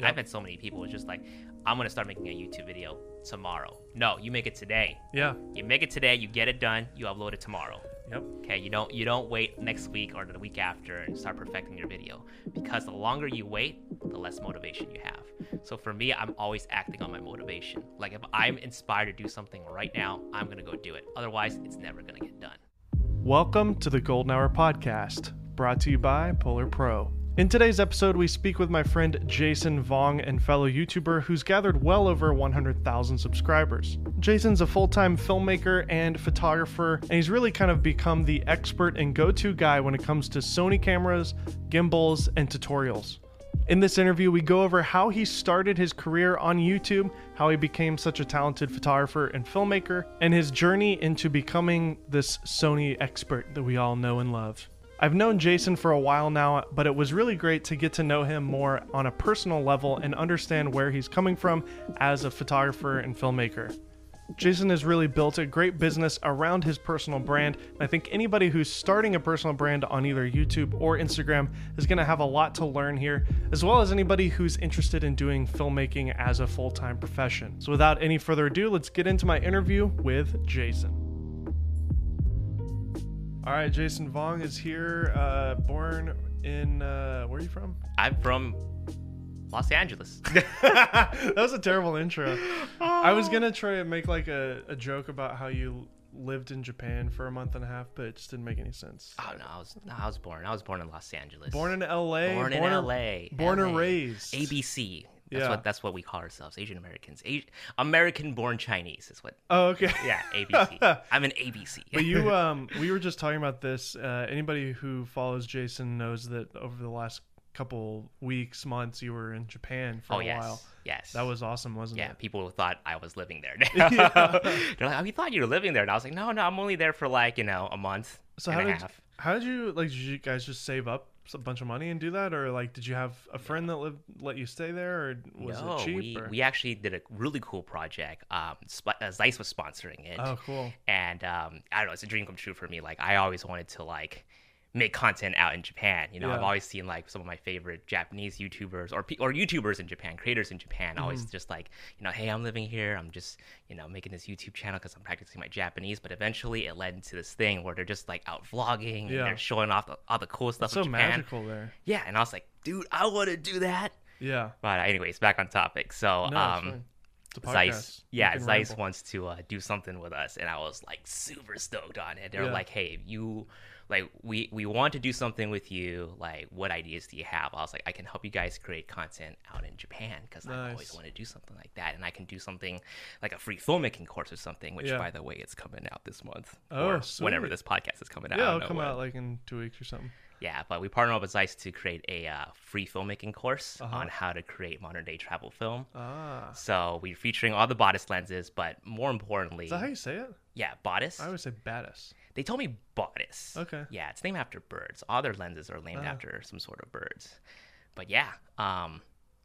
Yep. I've had so many people it's just like, I'm gonna start making a YouTube video tomorrow. No, you make it today. Yeah. You make it today. You get it done. You upload it tomorrow. Yep. Okay, you don't you don't wait next week or the week after and start perfecting your video because the longer you wait, the less motivation you have. So for me, I'm always acting on my motivation. Like if I'm inspired to do something right now, I'm gonna go do it. Otherwise, it's never gonna get done. Welcome to the Golden Hour Podcast, brought to you by Polar Pro. In today's episode, we speak with my friend Jason Vong and fellow YouTuber who's gathered well over 100,000 subscribers. Jason's a full time filmmaker and photographer, and he's really kind of become the expert and go to guy when it comes to Sony cameras, gimbals, and tutorials. In this interview, we go over how he started his career on YouTube, how he became such a talented photographer and filmmaker, and his journey into becoming this Sony expert that we all know and love. I've known Jason for a while now, but it was really great to get to know him more on a personal level and understand where he's coming from as a photographer and filmmaker. Jason has really built a great business around his personal brand. And I think anybody who's starting a personal brand on either YouTube or Instagram is going to have a lot to learn here, as well as anybody who's interested in doing filmmaking as a full time profession. So, without any further ado, let's get into my interview with Jason. All right, Jason Vong is here, uh, born in, uh, where are you from? I'm from Los Angeles. that was a terrible intro. I was gonna try to make like a, a joke about how you lived in Japan for a month and a half, but it just didn't make any sense. Oh no, I was no, I was born. I was born in Los Angeles. Born in L.A. Born in and- LA. Born and raised. ABC. That's Yeah. what that's what we call ourselves, Asian Americans. A- American born Chinese is what. Oh, okay. Yeah, ABC. I'm an ABC. But you, um, we were just talking about this. Uh, anybody who follows Jason knows that over the last couple weeks, months, you were in Japan for oh a yes, while. yes. That was awesome, wasn't Yeah, it? Yeah, people thought I was living there. Yeah. They're like, "Oh, we thought you were living there," and I was like, "No, no, I'm only there for like you know a month So and how a did half." how did you like? Did you guys just save up a bunch of money and do that, or like did you have a friend that lived let you stay there, or was no, it cheap? we or? we actually did a really cool project. Um, uh, Zeiss was sponsoring it. oh, cool. and um, I don't know, it's a dream come true for me. Like I always wanted to like make content out in Japan. You know, I've always seen like some of my favorite Japanese YouTubers or or YouTubers in Japan, creators in Japan, always Mm-hmm. just like you know, hey, I'm living here. I'm just you know making this YouTube channel because I'm practicing my Japanese. But eventually, it led into this thing where they're just like out vlogging and they're showing off the, all the cool stuff It's so Japan. magical there. Yeah, and I was like, dude, I want to do that. Yeah. But anyways, back on topic. So No, um. fine. It's a podcast. Zeiss, yeah, Zeiss ramble. wants to uh, do something with us, and I was like super stoked on it. They're Yeah. like, "Hey, you, like, we we want to do something with you. Like, what ideas do you have?" I was like, "I can help you guys create content out in Japan because I always want to do something like that, and I can do something like a free filmmaking course or something. Which, Yeah. by the way, it's coming out this month Oh, or whenever this podcast is coming out. Yeah, it'll come when. out like in two weeks or something. Yeah, but we partnered up with Zeiss to create a uh, free filmmaking course Uh-huh. on how to create modern day travel film. Ah. So we're featuring all the Batis lenses, but more importantly, Is that how you say it? yeah, bodice. I always say badice. They told me bodice. Okay. Yeah, it's named after birds. All their lenses are named Ah. after some sort of birds. But yeah, um,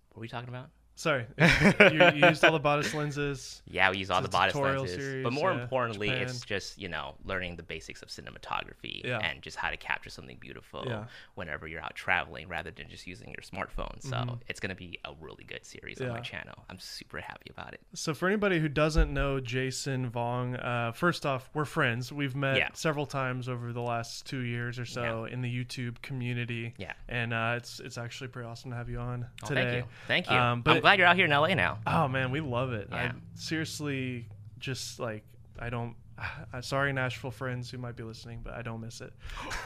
what were we talking about? Sorry. you, you used all the Batis lenses. Yeah, we use all the Batis lenses. series, but more yeah, importantly, Japan. it's just, you know, learning the basics of cinematography Yeah. and just how to capture something beautiful Yeah. whenever you're out traveling rather than just using your smartphone. So Mhm. it's going to be a really good series on my channel. I'm super happy about it. So for anybody who doesn't know Jason Vong, uh, first off, we're friends. We've met several times over the last two years or so in the YouTube community. Yeah. And uh, it's it's actually pretty awesome to have you on Oh, today. thank you. Thank you. Um, but glad you're out here in LA now. Oh man, we love it. I seriously just like I don't. I'm sorry, Nashville friends who might be listening, but I don't miss it.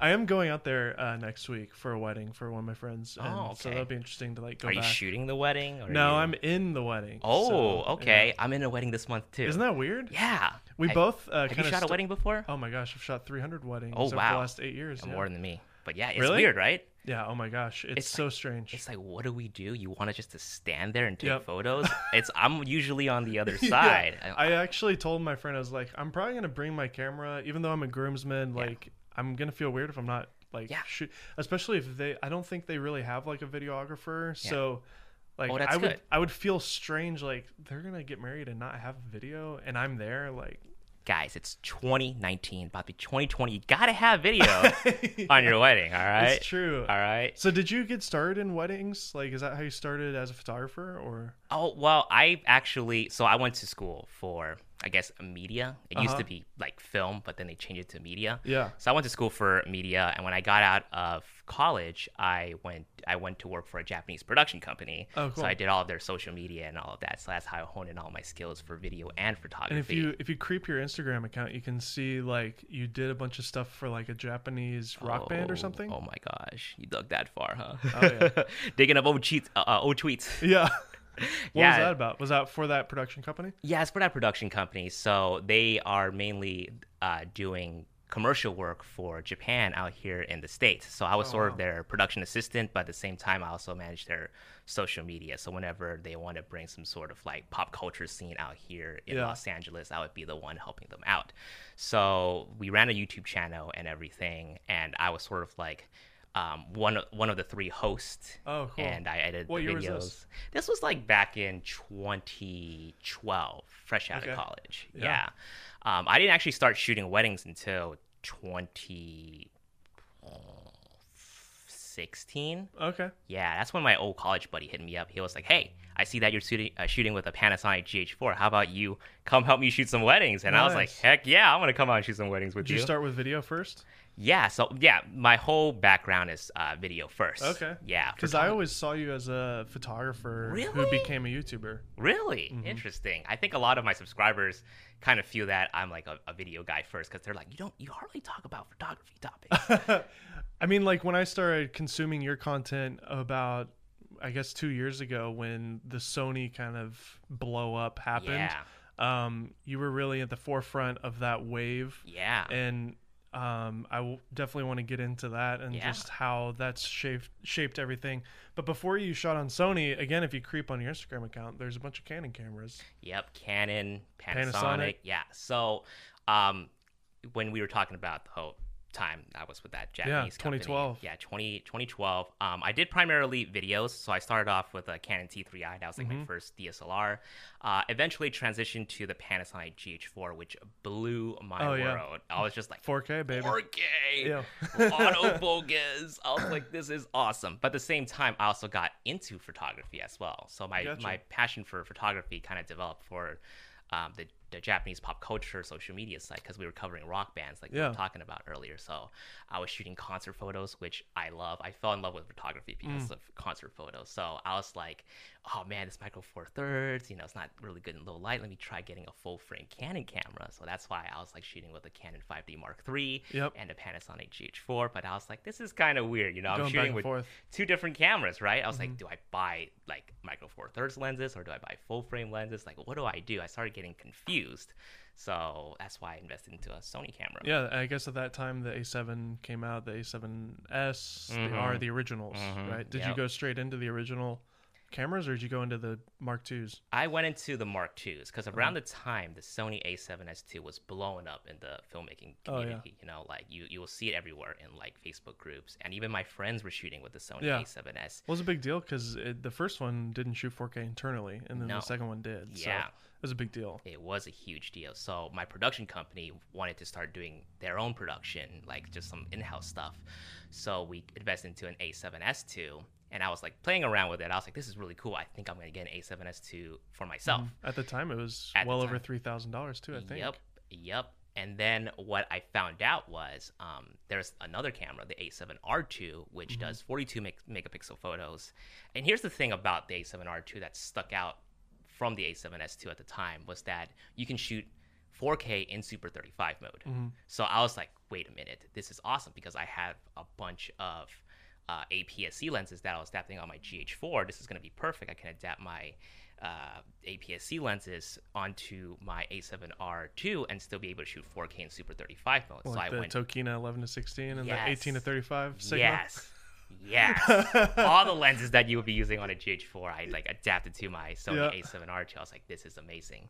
I am going out there uh, next week for a wedding for one of my friends. and Oh, So that'll be interesting to like go Are you back. shooting the wedding? Or no, you... I'm in the wedding. Oh, so, okay. yeah. I'm in a wedding this month too. Isn't that weird? Yeah. We I- both uh, Have you shot a wedding before? Oh my gosh, I've shot 300 weddings Oh, over wow. the last eight years. Yeah. More than me. But yeah, it's Really? weird, right? yeah. Oh my gosh, it's, It's so strange. It's like, what do we do? You want to just to stand there and take Yep. photos? It's I'm usually on the other Yeah. side. I actually told my friend I was like, I'm probably gonna bring my camera, even though I'm a groomsman. Yeah. Like, I'm gonna feel weird if I'm not like Yeah. shoot, especially if they. I don't think they really have like a videographer, so. Like Oh, I would, good. I would feel strange. Like they're gonna get married and not have a video, and I'm there. Like, guys, it's 2019, about to be 2020. You gotta have video on your wedding, all right? It's true. All right. So did you get started in weddings? Like, is that how you started as a photographer, or? Oh well, I actually so I went to school for I guess media. It used Uh-huh. to be like film, but then they changed it to media. Yeah. So I went to school for media, and when I got out of college, I went I went to work for a Japanese production company. Oh, cool. So I did all of their social media and all of that. So that's how I honed in all my skills for video and photography. And if you if you creep your Instagram account, you can see like you did a bunch of stuff for like a Japanese rock band or Oh, something. Oh my gosh, you dug that far, huh? Oh, yeah. Digging up old tweets, uh, uh, old tweets. Yeah. What was that about? Was that for that production company? Yeah, it's for that production company. So they are mainly uh, doing commercial work for Japan out here in the States. So I was Oh, sort wow. of their production assistant, but at the same time, I also managed their social media. So whenever they want to bring some sort of like pop culture scene out here in Yeah. Los Angeles, I would be the one helping them out. So we ran a YouTube channel and everything, and I was sort of like. Um, one of one of the three hosts, Oh, cool. and I edited What the videos. was this? This was like back in 2012, fresh out Okay. of college. Yeah. Yeah. Um, I didn't actually start shooting weddings until 2016. Okay. Yeah, that's when my old college buddy hit me up. He was like, "Hey, I see that you're shooting, uh, shooting with a Panasonic GH4. How about you come help me shoot some weddings?" And I was like, "Heck yeah, I'm gonna come out and shoot some weddings with Did you Did you." start with video first? Yeah, so yeah, my whole background is uh, video first. Okay. Yeah, Because I always saw you as a photographer who became a YouTuber. Really Mm-hmm. interesting. I think a lot of my subscribers kind of feel that I'm like a, a video guy first because they're like, you don't, you hardly talk about photography topics. I mean, like when I started consuming your content about, I guess two years ago when the Sony kind of blow up happened, yeah, um, you were really at the forefront of that wave, yeah, and um, I will definitely want to get into that and Yeah. just how that's shaped shaped everything. But before you shot on Sony, again, if you creep on your Instagram account, there's a bunch of Canon cameras. yep. Canon, Panasonic, Panasonic. yeah. So, um, when we were talking about the whole time I was with that Japanese company, 2012. yeah, 20, 2012. Um, I did primarily videos, so I started off with a Canon T3i. That was like Mm-hmm. my first DSLR. Uh, eventually transitioned to the Panasonic GH4, which blew my Oh, yeah. I was just like, 4K, baby. 4K, Yeah. autofocus. I was like, this is awesome. But at the same time, I also got into photography as well. So my Gotcha. my passion for photography kind of developed for um, the the Japanese pop culture social media site because we were covering rock bands like we were talking about earlier. So I was shooting concert photos, which I love. I fell in love with photography Mm. because of concert photos. So I was like, oh man, this micro four thirds, you know, it's not really good in low light. Let me try getting a full frame Canon camera. So that's why I was like shooting with a Canon 5D Mark III Yep. and a Panasonic GH4. But I was like, this is kind of weird, you know. I'm shooting with forth. two different cameras, right? I was like, do I buy like micro four thirds lenses or do I buy full frame lenses? Like, what do I do? I started getting confused. So that's why I invested into a Sony camera. Yeah, I guess at that time the A7 came out, the A7S, the R, Mhm. the originals, Mhm, right? Did you go straight into the original cameras, or did you go into the Mark IIs? I went into the Mark IIs because Uh-huh. around the time the Sony A7S II was blowing up in the filmmaking Oh, yeah. community, you know, like you you will see it everywhere in like Facebook groups, and even my friends were shooting with the Sony Yeah. A7S. Well, it was a big deal because the first one didn't shoot 4K internally, and then No. the second one did. Yeah. So was a big deal. it was a huge deal. So my production company wanted to start doing their own production, like just some in-house stuff. So we invested into an A7S II, and I was like playing around with it. I was like, this is really cool. I think I'm gonna get an A7S II for myself. At the time, it was At well over three thousand dollars too. I think. Yep, yep. And then what I found out was um, there's another camera, the A7R2, which Mm-hmm. does 42 meg- megapixel photos. And here's the thing about the A7R2 that stuck out from the A7S2 at the time was that you can shoot 4K in Super 35 mode. Mm-hmm. So I was like, wait a minute, this is awesome because I have a bunch of uh, APS-C lenses that I was adapting on my GH4. This is going to be perfect. I can adapt my uh, APS-C lenses onto my A7R2 and still be able to shoot 4K in Super 35 mode. so I Like the went, Tokina 11 to 16 and Yes. the 18 to 35 Sigma. yes, yes. All the lenses that you would be using on a GH4, I like adapted to my Sony Yeah. A7R2. I was like, this is amazing.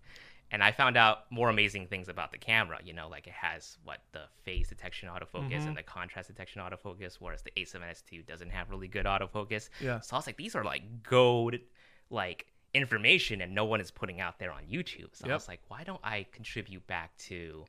And I found out more amazing things about the camera. You know, like it has what the phase detection autofocus Mm-hmm. and the contrast detection autofocus, whereas the A7S2 doesn't have really good autofocus. Yeah. So I was like, these are like gold, like information and no one is putting out there on YouTube. So I was like, why don't I contribute back to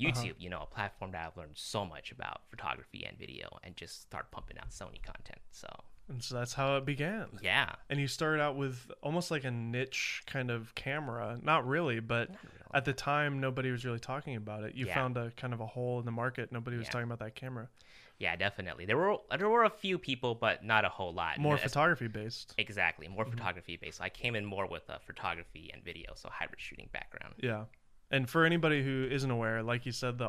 Uh-huh. YouTube? You know, a platform that I've learned so much about photography and video, and just start pumping out Sony content. So And so that's how it began. yeah, And you started out with almost like a niche kind of camera. Not really, but Not really. at the time, nobody was really talking about it. You Yeah. found a kind of a hole in the market. Nobody was Yeah. talking about that camera. yeah, definitely. There were there were a few people, but not a whole lot. More photography based. Exactly, more Mm-hmm. photography based. So I came in more with a photography and video, so hybrid shooting background. Yeah. And for anybody who isn't aware, like you said, the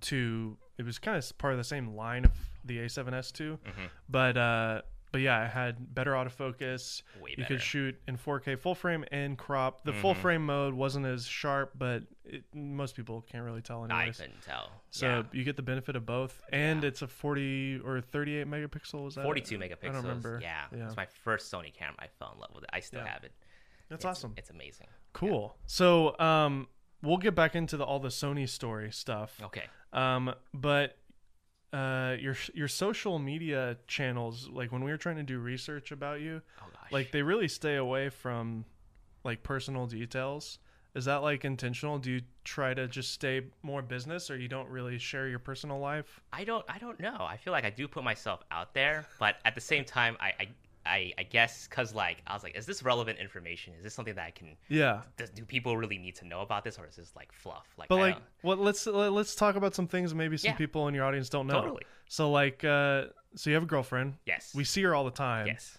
R2, it was kind of part of the same line of the A7S2. Mhm. But, uh, but yeah, it had better autofocus. Way You better. could shoot in 4K full frame and crop. The full Mhm. frame mode wasn't as sharp, but it, most people can't really tell I couldn't tell. So yeah. you get the benefit of both, and Yeah. it's a 40 or 38 megapixel. Was that 42 it? megapixels. I don't remember. Yeah, Yeah. it's my first Sony camera. I fell in love with it. I still Yeah. have it. That's It's- awesome. It's amazing. Cool. So um, we'll get back into the all the Sony story stuff. Okay. Um, but uh, your your social media channels, like when we were trying to do research about you, Oh like they really stay away from like personal details. Is that like intentional? Do you try to just stay more business, or you don't really share your personal life? I don't. I don't know. I feel like I do put myself out there, but at the same time, I. I I, I guess because like I was like, is this relevant information? Is this something that I can? Yeah. Does, do people really need to know about this, or is this like fluff? Like, But I like, well, let's let- let's talk about some things maybe some Yeah. people in your audience don't know. Totally. So like, uh, so you have a girlfriend. yes, We see her all the time. yes.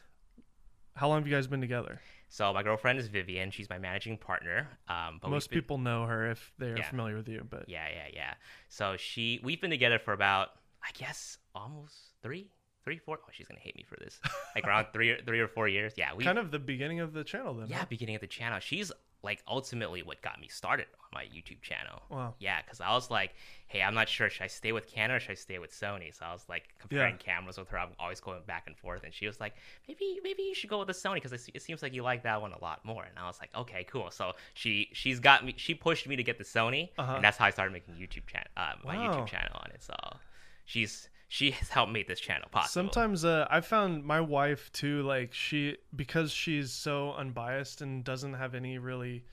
How long have you guys been together? So my girlfriend is Vivian. She's my managing partner. Um, Most been- people know her if they are Yeah. familiar with you, but Yeah, yeah, yeah. So she, we've been together for about, I guess, almost three, three, four. Oh, she's gonna hate me for this. Like around three, or, three or four years. Yeah, we. kind of the beginning of the channel then. Yeah, huh? beginning of the channel. She's like ultimately what got me started on my YouTube channel. Wow. Yeah, because I was like, hey, I'm not sure. Should I stay with Canon or should I stay with Sony? So I was like comparing cameras with her. I'm always going back and forth, and she was like, maybe maybe you should go with the Sony because it, it seems like you like that one a lot more. And I was like, okay, cool. So she she's got me. She pushed me to get the Sony, Uh-huh. and that's how I started making YouTube channel uh, my Wow. YouTube channel on it. So she's she has helped make this channel possible. Sometimes uh, I found my wife too, like she because she's so unbiased and doesn't have any really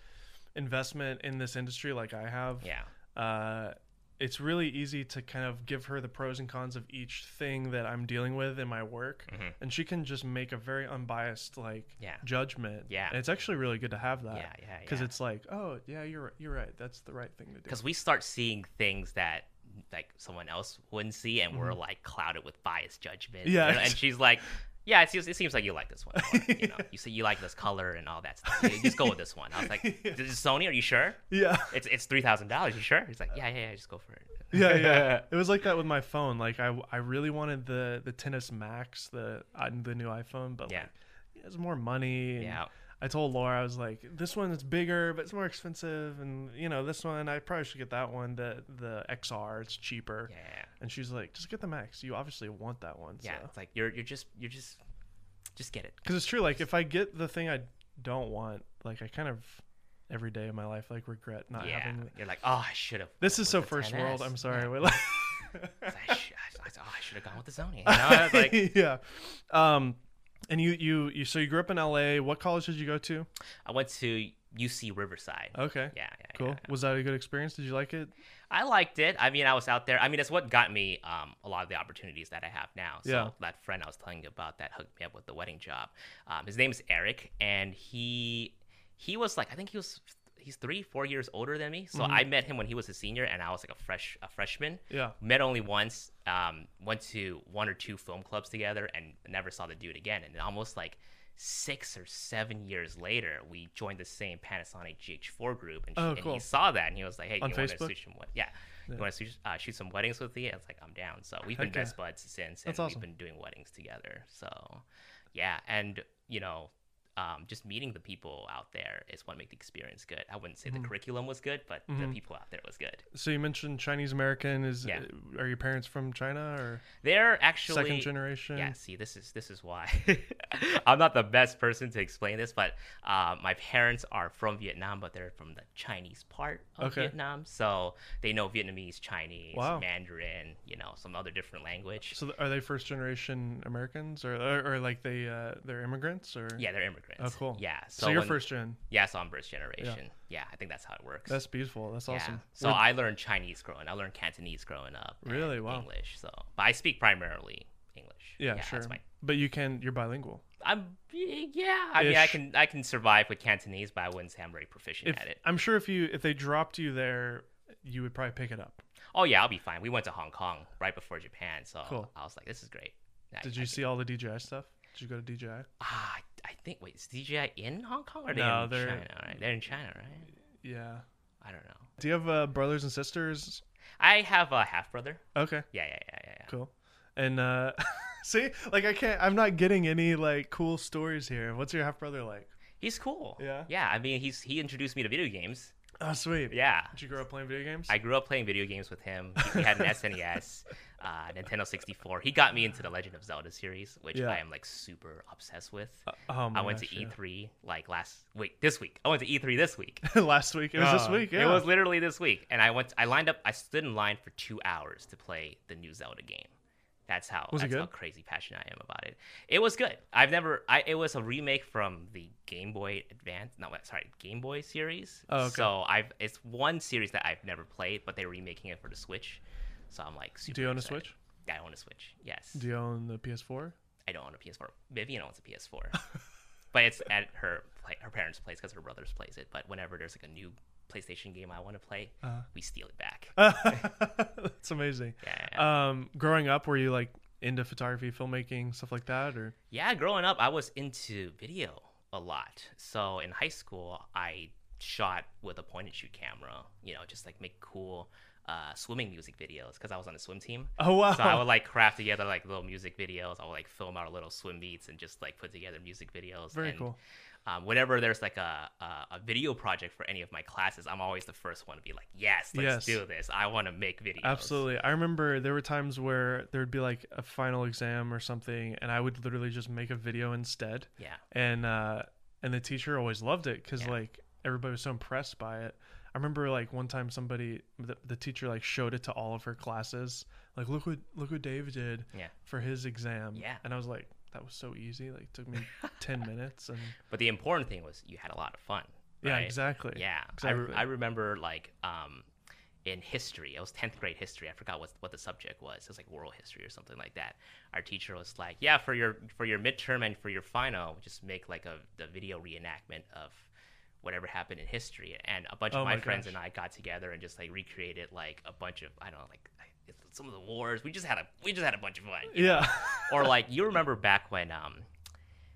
investment in this industry like I have. Yeah. Uh, it's really easy to kind of give her the pros and cons of each thing that I'm dealing with in my work, Mhm. and she can just make a very unbiased like Yeah. judgment. Yeah. and it's actually really good to have that. Yeah, yeah, Because yeah. it's like, oh yeah, you're you're right. That's the right thing to do. because we start seeing things that like someone else wouldn't see, and we're like clouded with biased judgment. Mm-hmm. Yeah. know, and she's like, "Yeah, it seems, it seems like you like this one. more," You know, you say you like this color and all that stuff. Just go with this one." I was like, "This is Sony? Are you sure? Yeah. It's it's three thousand dollars. You sure?" He's like, "Yeah, yeah, yeah. Just go for it." yeah, yeah. It was like that with my phone. Like I, I really wanted the the XS Max, the uh, the new iPhone, but Yeah. like, it has more money. and Yeah. I told Laura I was like, this one is bigger, but it's more expensive, and you know, this one I probably should get that one, the the XR, it's cheaper. Yeah, yeah, And she's like, just get the Max. You obviously want that one. yeah. So. It's like you're you're just you're just just get it. Because it's true. Like if I get the thing I don't want, like I kind of every day of my life like regret not yeah, having. it. you're like, "Oh, I should have." This is so first world. I'm sorry. Like- I, sh- I, I, oh, I should have gone with the Sony. You know? Like, yeah. Um, and you, you, you, so you grew up in LA. What college did you go to? I went to UC Riverside. Okay. Yeah, yeah, Cool. yeah. Was that a good experience? Did you like it? I liked it. I mean, I was out there. I mean, that's what got me um, a lot of the opportunities that I have now. So Yeah. that friend I was telling you about that hooked me up with the wedding job. Um, his name is Eric, and he he was like I think he was he's three four years older than me. So I met him when he was a senior, and I was like a fresh a freshman. Yeah. Met only once. Um, went to one or two film clubs together, and never saw the dude again. And almost like six or seven years later, we joined the same Panasonic GH4 group, and, Oh, and he saw that, and he was like, "Hey, On you want to shoot some wed- Yeah, you want to shoot, uh, shoot some weddings with me?" I was like, "I'm down." So we've been Heck yeah. best buds since, and awesome. we've been doing weddings together. So, yeah, and you know. Um, just meeting the people out there is what make the experience good. I wouldn't say Mm-hmm. the curriculum was good, but the people out there was good. So you mentioned Chinese American. Is Yeah. are your parents from China or They're actually second generation? Yeah, see, this is this is why I'm not the best person to explain this, but uh, my parents are from Vietnam, but they're from the Chinese part of Okay. Vietnam, so they know Vietnamese, Chinese, Wow. Mandarin, you know, some other different language. So are they first generation Americans or or, or like they uh, they're immigrants or yeah, they're immigrants. Oh, cool. Yeah, So, so, you're when- first gen. Yeah, so I'm first generation. Yeah. I think that's how it works. That's beautiful. That's yeah. awesome. So Would- I learned Chinese growing. I learned Cantonese growing up. Really? Wow. English. So, but I speak primarily English. yeah, sure. That's my But you can you're bilingual. I'm yeah. I mean, I can I can survive with Cantonese, but I wouldn't say I'm very proficient If, at it. I'm sure if you if they dropped you there, you would probably pick it up. Oh yeah, I'll be fine. We went to Hong Kong right before Japan, so Cool. I was like, this is great. I- Did I you can- see all the DJI stuff? Did you go to DJI? Ah, I- think wait, is DJI in Hong Kong or are they No, in they're- China? Right? They're in China, right? Yeah. I don't know. Do you have uh, brothers and sisters? I have a half brother. Okay, Yeah, yeah, yeah, yeah, yeah. cool. And uh see, like I can't I'm not getting any like cool stories here. What's your half brother like? He's cool. Yeah? Yeah, I mean, he's he introduced me to video games. Oh, sweet. Yeah. Did you grow up playing video games? I grew up playing video games with him. He he had an SNES, uh, Nintendo 64. He got me into the Legend of Zelda series, which Yeah. I am like super obsessed with. oh my I went gosh, to. E3 like last wait this week. I went to E3 this week. Last week. It was this Uh, week. Yeah. It was literally this week, and I went. I lined up. I stood in line for two hours to play the new Zelda game. That's how. Was it that's how crazy passionate I am about it. It was good. I've never. I. It was a remake from the Game Boy Advance. No, sorry, Game Boy series. Oh, okay. So I've. It's one series that I've never played, but they're remaking it for the Switch. So I'm like super. Do you own a. Switch? I own a Switch. Yes. Do you own the PS4? I don't own a PS4. Vivian owns a PS4, but it's at her her parents' place because her brothers plays it. But whenever there's like a new PlayStation game I want to play, Uh-huh. we steal it back. That's amazing. Yeah. Um, growing up, were you like into photography, filmmaking, stuff like that, or Yeah, growing up, I was into video a lot. So in high school, I shot with a point and shoot camera. You know, just like make cool uh, swimming music videos because I was on the swim team. oh wow, So I would like craft together like little music videos. I would like film our little swim meets and just like put together music videos. very and, cool. Um, whenever there's like a, a a video project for any of my classes, I'm always the first one to be like, "Yes, let's Yes. do this. I want to make videos." Absolutely. I remember there were times where there would be like a final exam or something, and I would literally just make a video instead. Yeah. And uh, and the teacher always loved it because Yeah. like everybody was so impressed by it. I remember like one time somebody the, the teacher like showed it to all of her classes. Like look what look what Dave did Yeah. for his exam. Yeah. And I was like, that was so easy. Like took me ten minutes and But the important thing was you had a lot of fun. yeah, exactly. Yeah. I, re- I remember like um, in history, it was 10th grade history. I forgot what, what the subject was. It was like world history or something like that. Our teacher was like, yeah, for your for your midterm and for your final, just make like a the video reenactment of whatever happened in history. And a bunch Oh of my, my friends and I got together and just like recreated like a bunch of, I don't know, like some of the wars. We just had a we just had a bunch of fun. Yeah. or like you remember back when um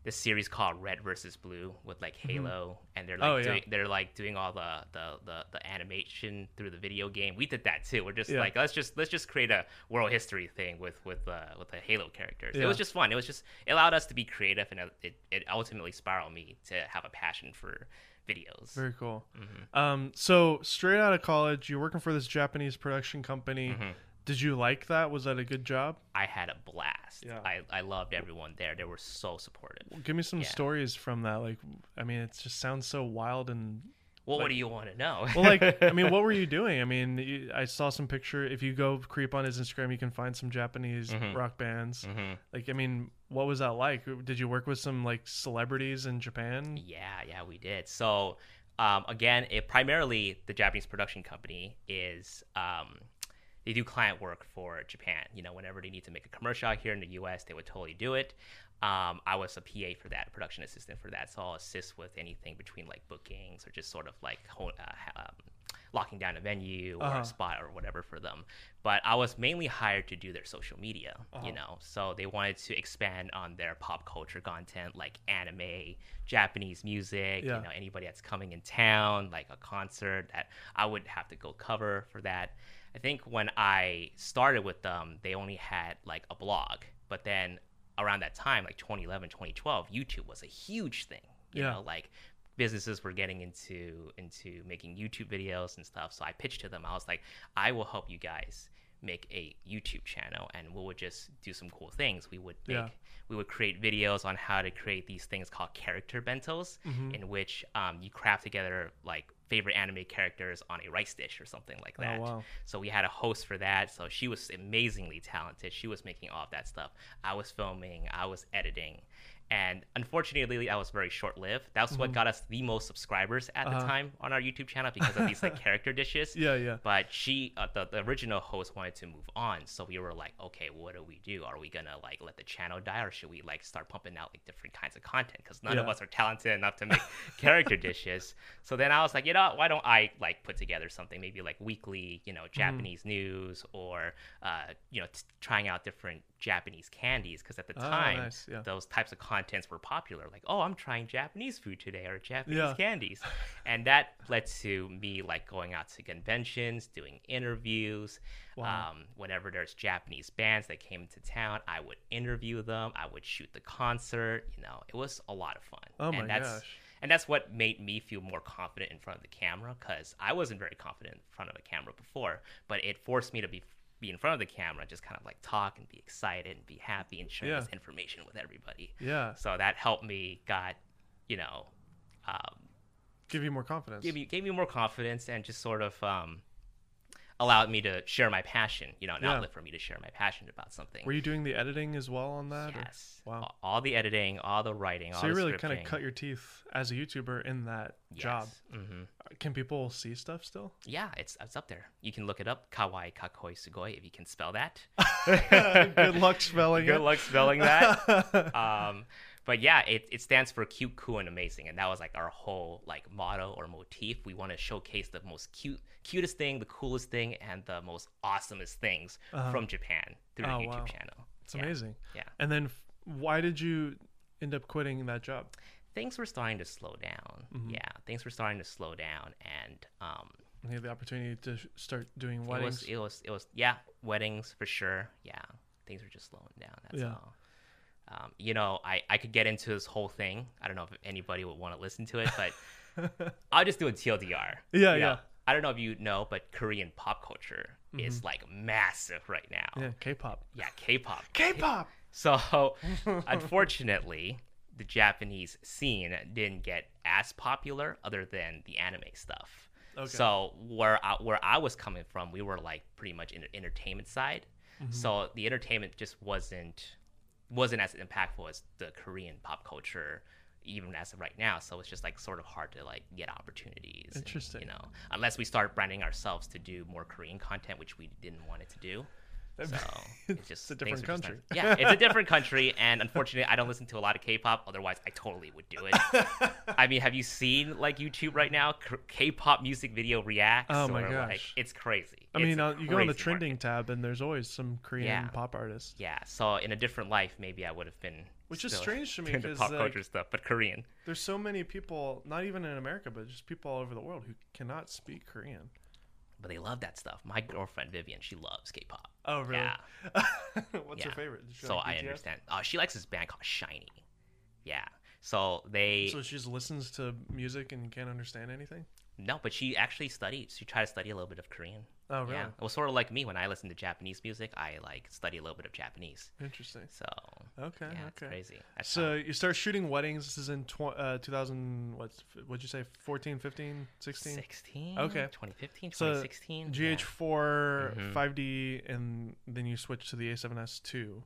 this series called Red versus Blue with like Halo and they're like Oh, yeah. doing, they're like doing all the, the the the animation through the video game. We did that too. We're just Yeah. like let's just let's just create a world history thing with with uh, with the Halo characters. It was just fun. It was just it allowed us to be creative and it it ultimately spiraled me to have a passion for videos. Very cool. Mm-hmm. Um, so straight out of college, you're working for this Japanese production company. Mm-hmm. Did you like that? Was that a good job? I had a blast. Yeah. I, I loved everyone there. They were so supportive. Give me some Yeah. stories from that. Like, I mean, it just sounds so wild and Well, Like- what do you want to know? well. Like, I mean, what were you doing? I mean, you, I saw some picture. If you go creep on his Instagram, you can find some Japanese Mhm. rock bands. Mhm. Like, I mean, what was that like? Did you work with some like celebrities in Japan? Yeah, yeah, we did. So, um, again, it primarily the Japanese production company is um, they do client work for Japan. You know, whenever they need to make a commercial out here in the U.S., they would totally do it. Um, I was a PA for that, production assistant for that, so I'll assist with anything between like bookings or just sort of like ho- uh, um, locking down a venue or Uh-huh. a spot or whatever for them. But I was mainly hired to do their social media, Uh-huh. you know. So they wanted to expand on their pop culture content like anime, Japanese music, Yeah. you know, anybody that's coming in town, like a concert that I would have to go cover for that. I think when I started with them, they only had like a blog, but then around that time, like 2011, 2012, YouTube was a huge thing. You Yeah. know, like businesses were getting into into making YouTube videos and stuff. So I pitched to them. I was like, I will help you guys make a YouTube channel and we would just do some cool things. We would make Yeah. we would create videos on how to create these things called character bentos, Mm-hmm. in which um, you craft together like favorite anime characters on a rice dish or something like oh, that. Oh, wow. So we had a host for that. So she was amazingly talented. She was making all of that stuff. I was filming, I was editing. And unfortunately, that was very short lived. That's what got us the most subscribers at Mm-hmm. Uh-huh. the time on our YouTube channel because of these like character dishes. Yeah, yeah. But she, uh, the, the original host, wanted to move on, so we were like, okay, what do we do? Are we gonna like let the channel die, or should we like start pumping out like different kinds of content? Because none of us are talented enough to make character dishes. So then I was like, you know, why don't I like put together something maybe like weekly, you know, Mm-hmm. Japanese news, or uh, you know, t- trying out different Japanese candies? Because at the Oh, time, nice, yeah. those types of contents were popular. Like, oh, I'm trying Japanese food today, or Japanese Yeah. candies, and that led to me like going out to conventions, doing interviews. Wow. Um, whenever there's Japanese bands that came into town, I would interview them. I would shoot the concert. You know, it was a lot of fun. Oh my and that's, gosh. And that's what made me feel more confident in front of the camera because I wasn't very confident in front of a camera before, but it forced me to be be in front of the camera, just kind of like talk and be excited and be happy and share Yeah. this information with everybody. Yeah. So that helped me got, you know, um, Give you more confidence. Give me gave me more confidence and just sort of um, allowed me to share my passion. You know, an Yeah. outlet for me to share my passion about something. Were you doing the editing as well on that? or- yes. Wow. All, the editing, all the writing, all So you really kind of cut your teeth as a YouTuber in that job. hmm Can people see stuff still? Yeah, it's it's up there. You can look it up. Kawaii kakoi sugoi if you can spell that. Good luck spelling it. Good it. luck spelling that. um, but yeah, it, it stands for cute, cool, and amazing, and that was like our whole like motto or motif. We want to showcase the most cute, cutest thing, the coolest thing, and the most awesomest things from Japan through Oh, the YouTube wow. channel. It's Yeah. amazing. Yeah. And then why did you end up quitting that job? Things were starting to slow down. Mm-hmm. Yeah, things were starting to slow down, and um, You had the opportunity to start doing it weddings. was it was it was yeah, weddings for sure. Yeah, things were just slowing down. That's Yeah. all. Um, you know, I, I could get into this whole thing. I don't know if anybody would want to listen to it, but I'll just do a TLDR. Yeah, You know, yeah. I don't know if you know, but Korean pop culture is like massive right now. Mm-hmm. yeah, K-pop. Yeah, K-pop. K-pop. So, unfortunately, the Japanese scene didn't get as popular other than the anime stuff. Okay. So where I, where I was coming from, we were like pretty much in the entertainment side. Mm-hmm. So the entertainment just wasn't wasn't as impactful as the Korean pop culture even as of right now so it's just like sort of hard to like get opportunities and, Interesting. you know unless we start branding ourselves to do more korean content which we didn't want it to do so it's just a different are just country. yeah, it's a different country, and unfortunately, I don't listen to a lot of K-pop. Otherwise, I totally would do it. I mean, have you seen like YouTube right now? K- K-pop music video reacts. Oh my or, Like, gosh. it's crazy. I It's mean, uh, you go on the trending market. tab, and there's always some Korean Yeah. pop artists. Yeah, so in a different life, maybe I would have been. Which is strange to me, doing the 'cause, pop like- culture stuff, but Korean. There's so many people, not even in America, but just people all over the world who cannot speak Korean. But they love that stuff. My girlfriend Vivian, she loves K-pop. Oh, really? Yeah. What's yeah. your favorite? So like I understand. Oh, she likes this band called SHINee. Yeah. So they So she just listens to music and can't understand anything? no, but she actually studied. She tried to study a little bit of Korean. Oh, really? Yeah, it was sort of like me when I listen to Japanese music. I like study a little bit of Japanese. Interesting. So Okay, yeah, okay. crazy. That's So how- you start shooting weddings. This is in tw- uh, 2000, what's, what'd you say, 14, 15, 16? 16. Okay. 2015, So 2016. GH4, Mhm. 5D, and then you switch to the A7S2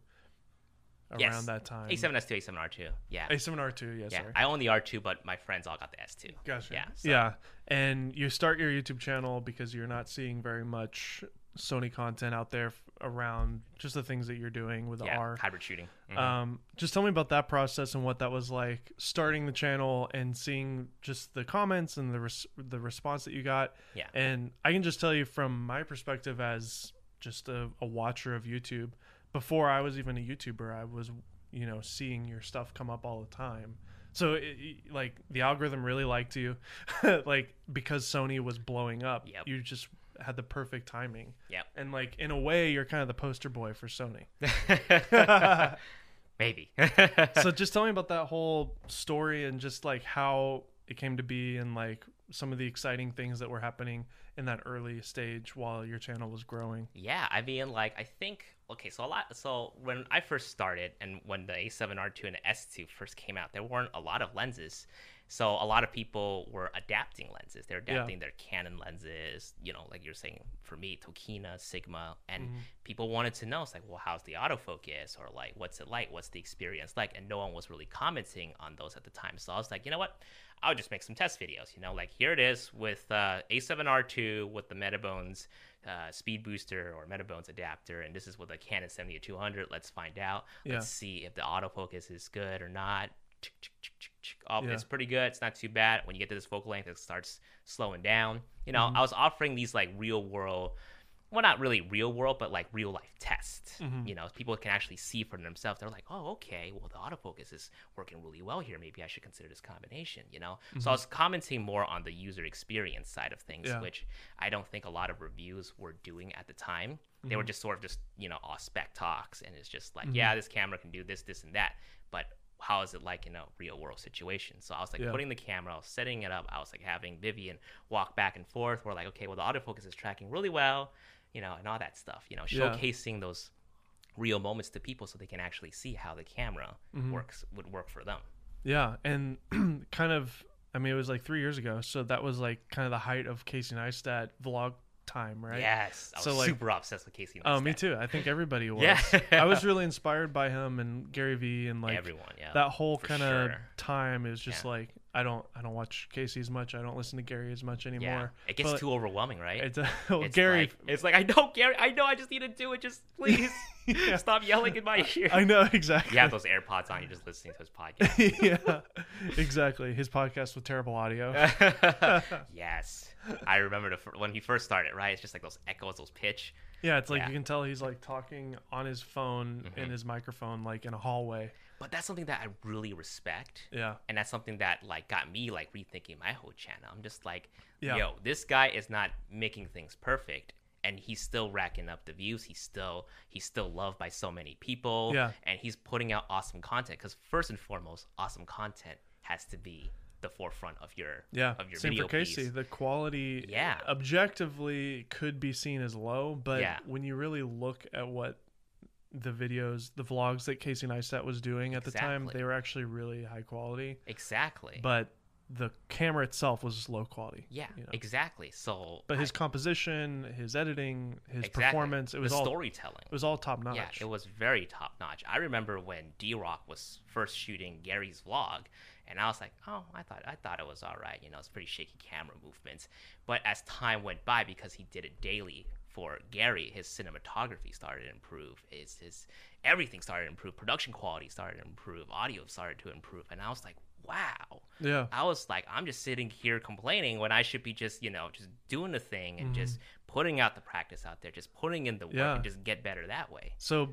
around Yes. that time. A7S2, A7R2. Yeah. A7R2, yeah, yeah. sorry. I own the R2, but my friends all got the S2. Gotcha. Yeah. so- Yeah, and you start your YouTube channel because you're not seeing very much Sony content out there around just the things that you're doing with the Yeah. R. Hybrid shooting. Mhm. Um, just tell me about that process and what that was like starting the channel and seeing just the comments and the res- the response that you got. Yeah. And I can just tell you from my perspective as just a, a watcher of YouTube, before I was even a YouTuber, I was, you know, seeing your stuff come up all the time. So, it, it- like, the algorithm really liked you, like because Sony was blowing up. Yep. You just had the perfect timing, Yeah. and like in a way, you're kind of the poster boy for Sony. Maybe. so just tell me about that whole story and just like how it came to be and like some of the exciting things that were happening in that early stage while your channel was growing. Yeah, I mean, like I think okay, so a lot. So when I first started, and when the A7R2 and the S2 first came out, there weren't a lot of lenses. So a lot of people were adapting lenses. They're adapting yeah. their Canon lenses, you know, like you're saying for me, Tokina, Sigma, and mm-hmm. people wanted to know, it's like, well, how's the autofocus, or like, what's it like? What's the experience like? And no one was really commenting on those at the time. So I was like, you know what? I'll just make some test videos. You know, like here it is with uh, A7R2 with the Metabones uh, speed booster or Metabones adapter, and this is with a Canon 70-200. Let's find out. Yeah. Let's see if the autofocus is good or not. Oh, yeah. it's pretty good. It's not too bad. When you get to this focal length, it starts slowing down. You know, mm-hmm. I was offering these like real world well, not really real world, but like real life tests. Mm-hmm. You know, people can actually see for themselves. They're like, oh, okay, well, the autofocus is working really well here. Maybe I should consider this combination, you know? Mm-hmm. So I was commenting more on the user experience side of things, yeah. which I don't think a lot of reviews were doing at the time. Mm-hmm. They were mm-hmm. just sort of just, you know, all spec talks. And it's just like, mm-hmm. yeah, this camera can do this, this, and that. But how is it like in a real world situation? So I was like yeah. putting the camera, I was setting it up. I was like having Vivian walk back and forth. We're like, okay, well, the autofocus is tracking really well you know, and all that stuff. You know, showcasing yeah. those real moments to people so they can actually see how the camera mm-hmm. works would work for them. Yeah, and kind of, I mean, it was like three years ago, so that was like kind of the height of Casey Neistat vlog time, right? Yes. I so like, super obsessed with Casey. Neistat. Oh, me too. I think everybody was. yeah. I was really inspired by him and Gary Vee and like everyone. Yeah. That whole kind of sure. time is just yeah. like I don't I don't watch Casey as much. I don't listen to Gary as much anymore. Yeah. It gets but too overwhelming, right? It's, uh, well, it's Gary. Like, it's like I know Gary. I know. I just need to do it. Just please yeah. stop yelling in my ear. I know exactly. You have those AirPods on. You're just listening to his podcast. yeah, exactly. His podcast with terrible audio. yes, I remember the, when he first started. Right, it's just like those echoes, those pitch. Yeah, it's like yeah. you can tell he's like talking on his phone mm-hmm. in his microphone, like in a hallway. But that's something that I really respect. Yeah. And that's something that like got me like rethinking my whole channel. I'm just like, yeah. yo, this guy is not making things perfect and he's still racking up the views. He's still he's still loved by so many people. Yeah. And he's putting out awesome content because first and foremost, awesome content has to be the forefront of your yeah of your same video for Casey. Piece. The quality yeah objectively could be seen as low, but yeah. when you really look at what the videos, the vlogs that Casey Neistat was doing at exactly. the time, they were actually really high quality. Exactly. But the camera itself was low quality. Yeah, you know? exactly. So, but his I, composition, his editing, his exactly. performance, it was the all storytelling. It was all top notch. Yeah, it was very top notch. I remember when DRock was first shooting Gary's vlog, and I was like, oh, I thought I thought it was all right. You know, it's pretty shaky camera movements. But as time went by, because he did it daily for Gary, his cinematography started to improve. His his everything started to improve. Production quality started to improve. Audio started to improve. And I was like, wow. Yeah. I was like, I'm just sitting here complaining when I should be just, you know, just doing the thing and mm-hmm. just putting out the practice out there, just putting in the work yeah. and just get better that way. So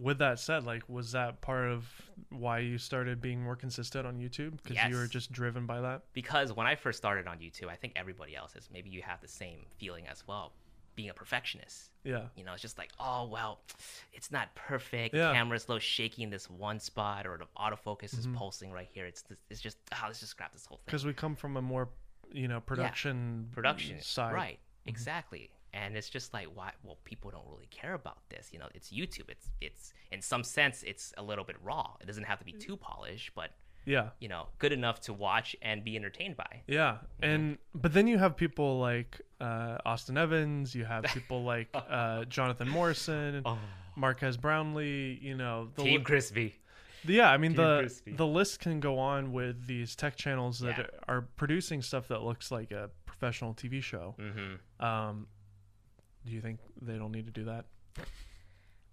with that said, like was that part of why you started being more consistent on YouTube? Because yes. you were just driven by that? Because when I first started on YouTube, I think everybody else is maybe you have the same feeling as well being a perfectionist. Yeah. You know, it's just like, oh well, it's not perfect. Yeah. Camera's a little shaky in this one spot, or the autofocus mm-hmm. is pulsing right here. It's it's just oh, let's just scrap this whole thing. Because we come from a more, you know, production yeah. production side. Right. Mm-hmm. Exactly. And it's just like why well people don't really care about this. You know, it's YouTube. It's it's in some sense it's a little bit raw. It doesn't have to be too polished, but yeah you know good enough to watch and be entertained by yeah and but then you have people like uh, austin evans you have people like uh, jonathan morrison oh. marques brownlee you know the team li- crispy yeah i mean team the crispy. the list can go on with these tech channels that yeah. are producing stuff that looks like a professional tv show mm-hmm. um, do you think they don't need to do that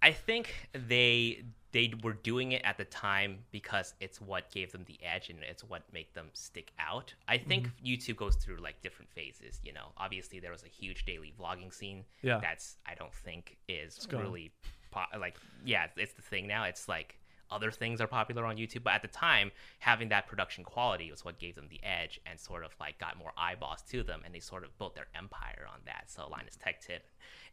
I think they they were doing it at the time because it's what gave them the edge and it's what made them stick out. I think mm-hmm. YouTube goes through like different phases. You know, obviously there was a huge daily vlogging scene. Yeah, that's I don't think is really po- like yeah, it's the thing now. It's like other things are popular on YouTube. But at the time, having that production quality was what gave them the edge and sort of like got more eyeballs to them, and they sort of built their empire on that. So Linus Tech Tip,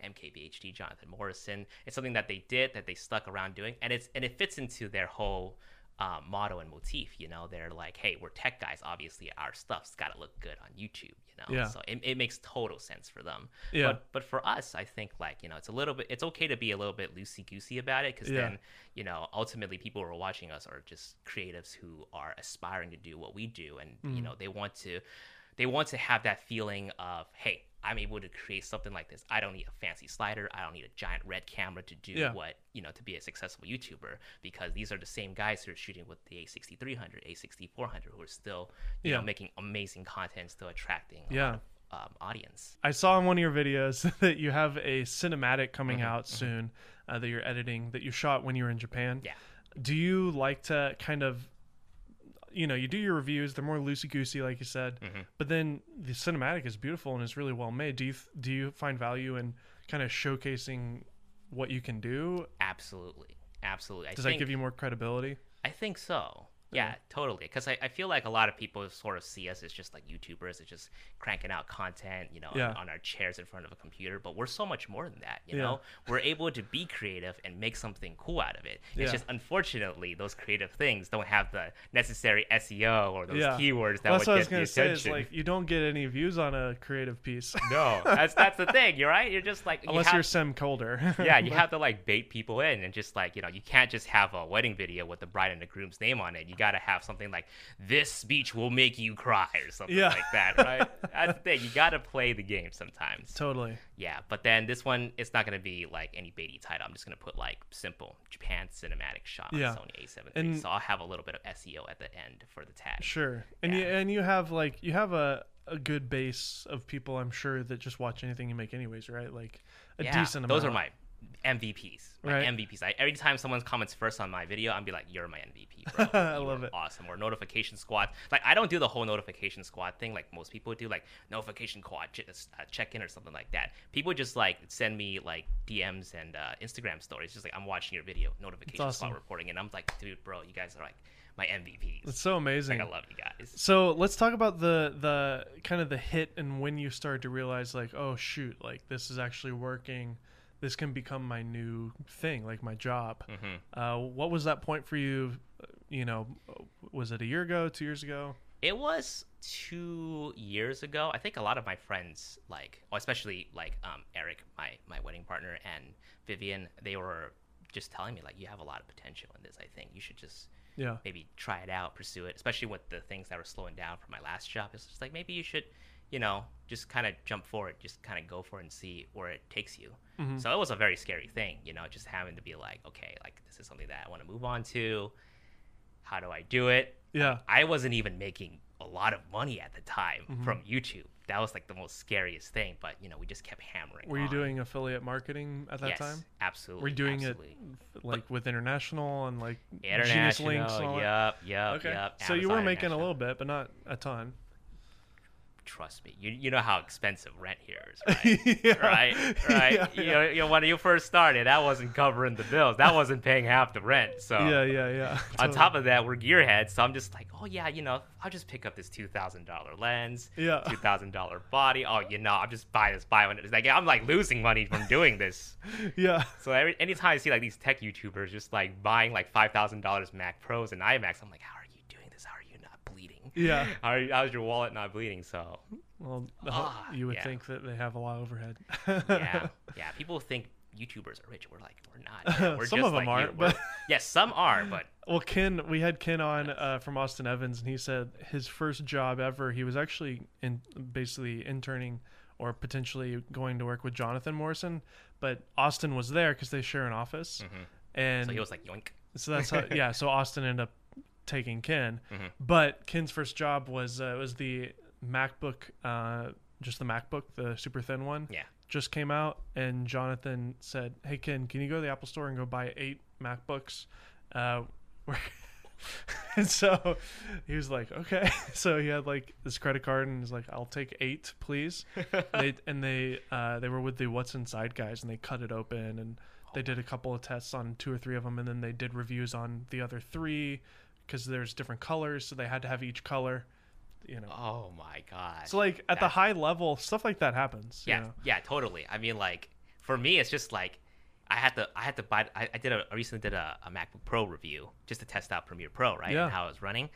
MKBHD, Jonathan Morrison, it's something that they did that they stuck around doing, and it's and it fits into their whole um, motto and motif. You know, they're like, hey, we're tech guys. Obviously, our stuff's got to look good on YouTube. Yeah. so it, it makes total sense for them. Yeah. But but for us, I think like you know, it's a little bit. It's okay to be a little bit loosey goosey about it because Yeah. then you know, ultimately, people who are watching us are just creatives who are aspiring to do what we do, and Mm-hmm. you know, they want to they want to have that feeling of hey. I'm able to create something like this. I don't need a fancy slider. I don't need a giant red camera to do Yeah. what you know to be a successful YouTuber because these are the same guys who are shooting with the A6300, A6400, who are still you Yeah. know making amazing content, still attracting a Yeah. lot of um, audience. I saw in one of your videos that you have a cinematic coming out soon uh, that you're editing that you shot when you were in Japan. Yeah. Do you like to kind of, you know, you do your reviews? They're more loosey goosey, like you said, Mm-hmm. but then the cinematic is beautiful and it's really well made. Do you do you find value in kind of showcasing what you can do? Absolutely, absolutely. I Does think, that give you more credibility? I think so. Yeah, mm-hmm. totally. Because I, I feel like a lot of people sort of see us as just like YouTubers, as just cranking out content, you know, Yeah. on, on our chairs in front of a computer. But we're so much more than that, you Yeah. know? We're able to be creative and make something cool out of it. Yeah. It's just unfortunately those creative things don't have the necessary SEO or those Yeah. keywords that Well, would that's what I was get the say. Is like you don't get any views on a creative piece no, that's that's the thing. You're right. You're just like unless have- you're Sam Kolder. yeah, you have to like bait people in and just like, you know, you can't just have a wedding video with the bride and the groom's name on it. You got to have something like this speech will make you cry or something Yeah. like that, right? That's the thing. You got to play the game sometimes. totally. Yeah, but then this one it's not going to be like any baity title. I'm just going to put like simple Japan cinematic shot Yeah. on Sony A7 III. And- so I'll have a little bit of SEO at the end for the tag. Sure, and you and you have like you have a a good base of people. I'm sure that just watch anything you make, anyways, right? Like a yeah, decent amount. those are my MVPs. My Right. MVPs. I, every time someone comments first on my video, I'm be like, "You're my MVP, bro. I You love it. Awesome." Or notification squad. Like I don't do the whole notification squad thing like most people do. Like notification squad ch- uh, check in or something like that. People just like send me like DMs and uh, Instagram stories, just like I'm watching your video, notification awesome. squad reporting, and I'm like, dude, bro, you guys are like my MVPs. It's so amazing. like I love you guys. So let's talk about the the kind of the hit and when you started to realize like, oh shoot, like this is actually working. This can become my new thing, like my job. hmm Uh, what was that point for you? You know, was it a year ago, two years ago? It was two years ago. I think a lot of my friends, like, well, especially like um, Eric, my my wedding partner, and Vivian, they were just telling me like, you have a lot of potential in this. I think you should just Yeah, maybe try it out, pursue it. Especially with the things that were slowing down from my last job. It's just like maybe you should, you know, just kind of jump forward, just kind of go for it and see where it takes you. Mhm. So it was a very scary thing, you know, just having to be like, okay, like this is something that I want to move on to. How do I do it? yeah, I wasn't even making a lot of money at the time Mm-hmm. from YouTube. That was like the most scariest thing, but you know, we just kept hammering. Were you on. doing affiliate marketing at that yes, time? Absolutely. Were you doing absolutely. it like with international and like Genius international? links and all? Yep, yep, Okay, yep. so you were making a little bit, but not a ton. Trust me, you you know how expensive rent here is, right? yeah. right, right. Yeah, you, yeah. you know, when you first started, that wasn't covering the bills. That wasn't paying half the rent. So yeah, yeah, yeah. on top of that, we're gearheads. So I'm just like, oh yeah, you know, I'll just pick up this two thousand dollar lens, Yeah. two thousand dollar body. Oh, you know, I'll just buy this, buy one. It's like I'm like losing money from doing this. yeah, So every anytime I see like these tech YouTubers just like buying like five thousand dollars Mac Pros and iMacs, I'm like, how are you doing this? How are you not bleeding? Yeah. How are how's your wallet not bleeding? So Well, Ah, you would yeah. think that they have a lot of overhead. yeah, yeah. People think YouTubers are rich. We're like, we're not. Yeah, we're Some of them like aren't, but- yes, some are, but Well, Ken, we had Ken on uh, from Austin Evans, and he said his first job ever, he was actually in basically interning or potentially going to work with Jonathan Morrison, but Austin was there because they share an office, and Mm-hmm. so he was like, yoink. so that's how, yeah. So Austin ended up taking Ken, Mhm. but Ken's first job was uh, was the MacBook, uh, just the MacBook, the super thin one. Yeah. Just came out, and Jonathan said, "Hey Ken, can you go to the Apple Store and go buy eight MacBooks?" Uh, and so he was like, "Okay." So he had like this credit card, and he's like, "I'll take eight, please." they and they uh, they were with the What's Inside guys, and they cut it open, and they did a couple of tests on two or three of them, and then they did reviews on the other three because there's different colors, so they had to have each color. You know, Oh my god. so like at the high level, stuff like that happens. you yeah, know? yeah, totally. I mean, like for me, it's just like I had to I had to buy I, I did a I recently did a, a MacBook Pro review just to test out Premiere Pro, right? Yeah. And how it was running.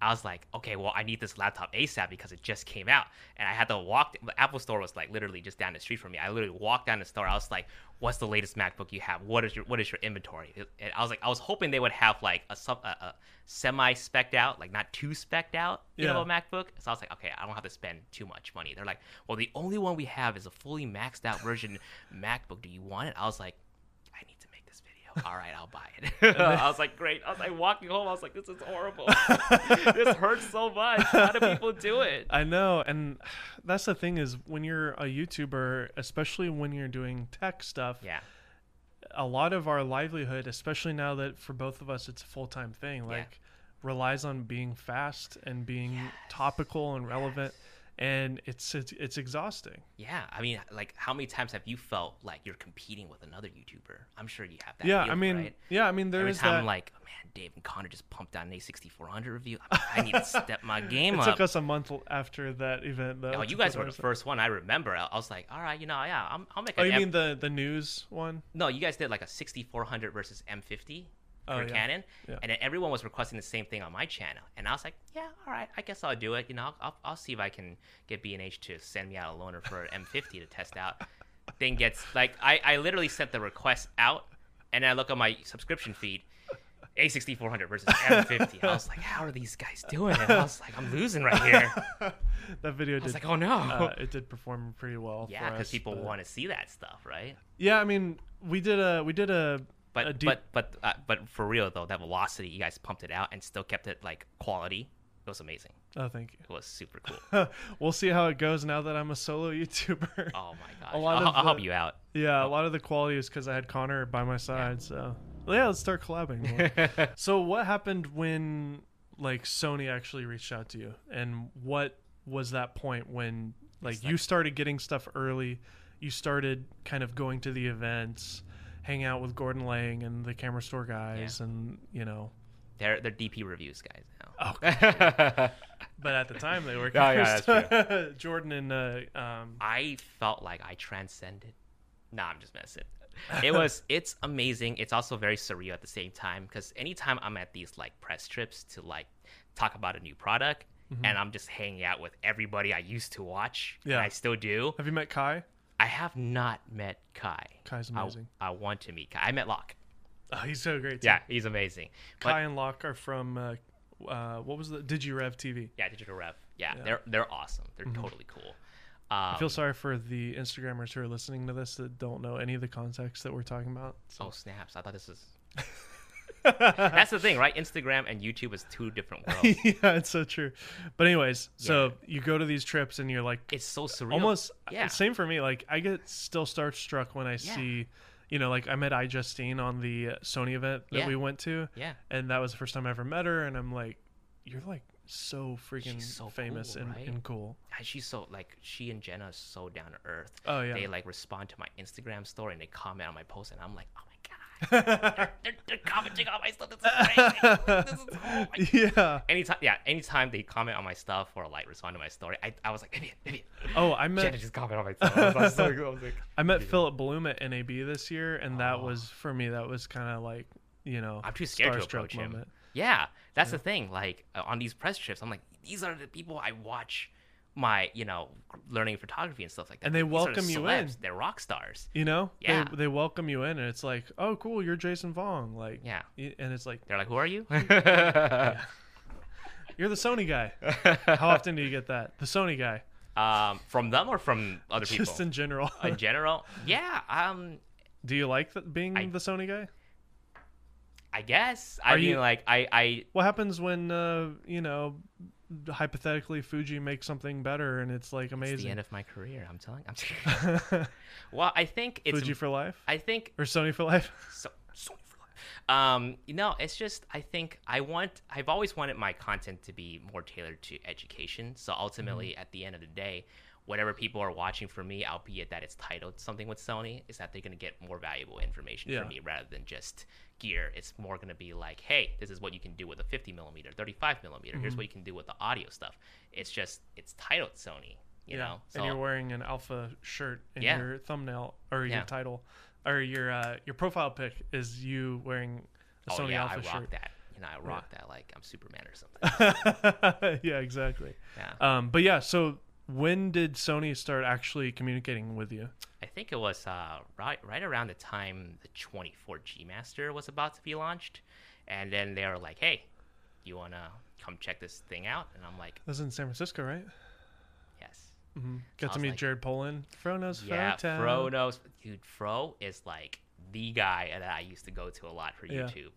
I was like, okay, well, I need this laptop ASAP because it just came out, and I had to walk. The Apple Store was like literally just down the street from me. I literally walked down the store. I was like, "What's the latest MacBook you have? What is your What is your inventory?" And I was like, I was hoping they would have like a sub a, a semi specked out, like not too specked out, you Yeah. know, MacBook. So I was like, okay, I don't have to spend too much money. They're like, well, the only one we have is a fully maxed out version MacBook. Do you want it? I was like, I need to make this video. All right, I'll buy it. I was like, great. I was like walking home. I was like, this is horrible. this hurts so much. How do people do it? I know, and that's the thing is when you're a YouTuber, especially when you're doing tech stuff, Yeah, a lot of our livelihood, especially now that for both of us it's a full time thing, Yeah. like relies on being fast and being topical and relevant, and it's, it's it's exhausting. yeah. I mean, like, how many times have you felt like you're competing with another YouTuber? I'm sure you have that. yeah, I mean, right? yeah, I mean, there Every is time that. I'm like, oh, man, Dave and Connor just pumped out an A6400 review. I, I need to step my game it up. It took us a month after that event. Though, Oh, you guys were the first one I remember. I, I was like, all right, you know, yeah, I'm, I'll make Oh, you M- mean the the news one? No, you guys did like a 6400 versus M50 Oh, for yeah. Canon, Yeah. and then everyone was requesting the same thing on my channel, and I was like, yeah, all right, I guess I'll do it. You know, I'll, I'll, I'll see if I can get B&H to send me out a loaner for an M50 to test out. Thing gets like I, I literally sent the request out, and then I look on my subscription feed. A6400 versus M50. I was like, how are these guys doing it? I was like, I'm losing right here. that video I was did. like, oh no. uh, it did perform pretty well. yeah, because people but- want to see that stuff, right? Yeah, I mean, we did a we did a But deep but but uh, but for real though, that velocity, you guys pumped it out and still kept it like quality. It was amazing. Oh, thank you. It was super cool. we'll see how it goes now that I'm a solo YouTuber. Oh my gosh! A lot I'll, of I'll help you out. Yeah, a lot of the quality is because I had Connor by my side. So well, yeah, let's start collabing. so what happened when like Sony actually reached out to you, and what was that point when like you started getting stuff early? You started kind of going to the events, hang out with Gordon Lang and the camera store guys, and you know. they're they're DP reviews guys now. Oh, but at the time they were. Oh, yeah, that's Jordan and uh, um, I felt like I transcended. Nah, I'm just messing. It was it's amazing. It's also very surreal at the same time because anytime I'm at these like press trips to like talk about a new product Mm-hmm. and I'm just hanging out with everybody I used to watch and Yeah. I still do. have you met Kai? I have not met Kai. Kai's I- amazing. I, want to meet Kai. I met Lok. Oh, he's so great. Too. Yeah, he's amazing. But Kai and Lok are from uh, uh, what was the DigiRev TV. yeah, Digital Rev. Yeah, Yeah. Mm-hmm. they're they're awesome. They're totally cool. Um, I feel sorry for the Instagrammers who are listening to this that don't know any of the context that we're talking about. oh snaps! I thought this was. That's the thing, right? Instagram and YouTube is two different worlds. yeah, it's so true. But anyways, so you go to these trips and you're like It's so surreal. almost Yeah. same for me. Like I get still starstruck when I Yeah. see, you know, like I met iJustine on the Sony event that Yeah. we went to, Yeah. and that was the first time I ever met her, and I'm like, you're like so freaking so famous cool, and, right? and cool. And she's so like she and Jenna are so down to earth. Oh yeah. They like respond to my Instagram story and they comment on my post and I'm like, oh they're, they're, they're commenting on my stuff. This is crazy. this is oh my yeah. anytime yeah anytime they comment on my stuff or like respond to my story i, I was like. Oh, I met Jenna just comment on my stuff I was, like, so. I was like I met Philip Bloom at NAB this year, and that Oh. was for me. That was kind of like you know, i'm too scared to approach him moment. yeah that's the thing like uh, on these press trips i'm like these are the people i watch my you know learning photography and stuff like that And they These the welcome you celebs. in. they're rock stars You know, Yeah. they, they welcome you in, and it's like, oh, cool, you're Jason Vong, like, yeah and it's like, they're like who are you you're the Sony guy. How often do you get that? The Sony guy, um from them or from other people just in general. in general yeah um do you like being I- the Sony guy? i guess i Are mean you- like i i What happens when uh, you know, hypothetically Fuji makes something better and it's like it's the amazing? end of my career i'm telling i'm well i think it's Fuji for life i think or Sony for life? so Sony for life. Um, you know, it's just I think I want I've always wanted my content to be more tailored to education. So ultimately, Mm-hmm. at the end of the day, whatever people are watching for me, albeit that it's titled something with Sony, is that they're gonna get more valuable information Yeah. from me rather than just gear. It's more gonna be like, hey, this is what you can do with a 50 millimeter, 35 millimeter. Here's Mm-hmm. what you can do with the audio stuff. It's just it's titled Sony. You know, and you're wearing an alpha shirt in Yeah. your thumbnail or Yeah. your title. or your uh, your profile pic is you wearing a Oh Sony yeah, I Alpha rock shirt. that. You know, I rock that like I'm Superman or something. yeah, exactly. Yeah. Um, but yeah, so when did Sony start actually communicating with you? I think it was uh, right right around the time the 24 G Master was about to be launched, and then they were like, "Hey, you wanna come check this thing out?" And I'm like, That was in San Francisco, right? "Yes." Mm-hmm. Got to meet like- Jared Polin. Fro knows Yeah, Fro. Fro knows, dude. Fro is like the guy that I used to go to a lot for Yeah. YouTube,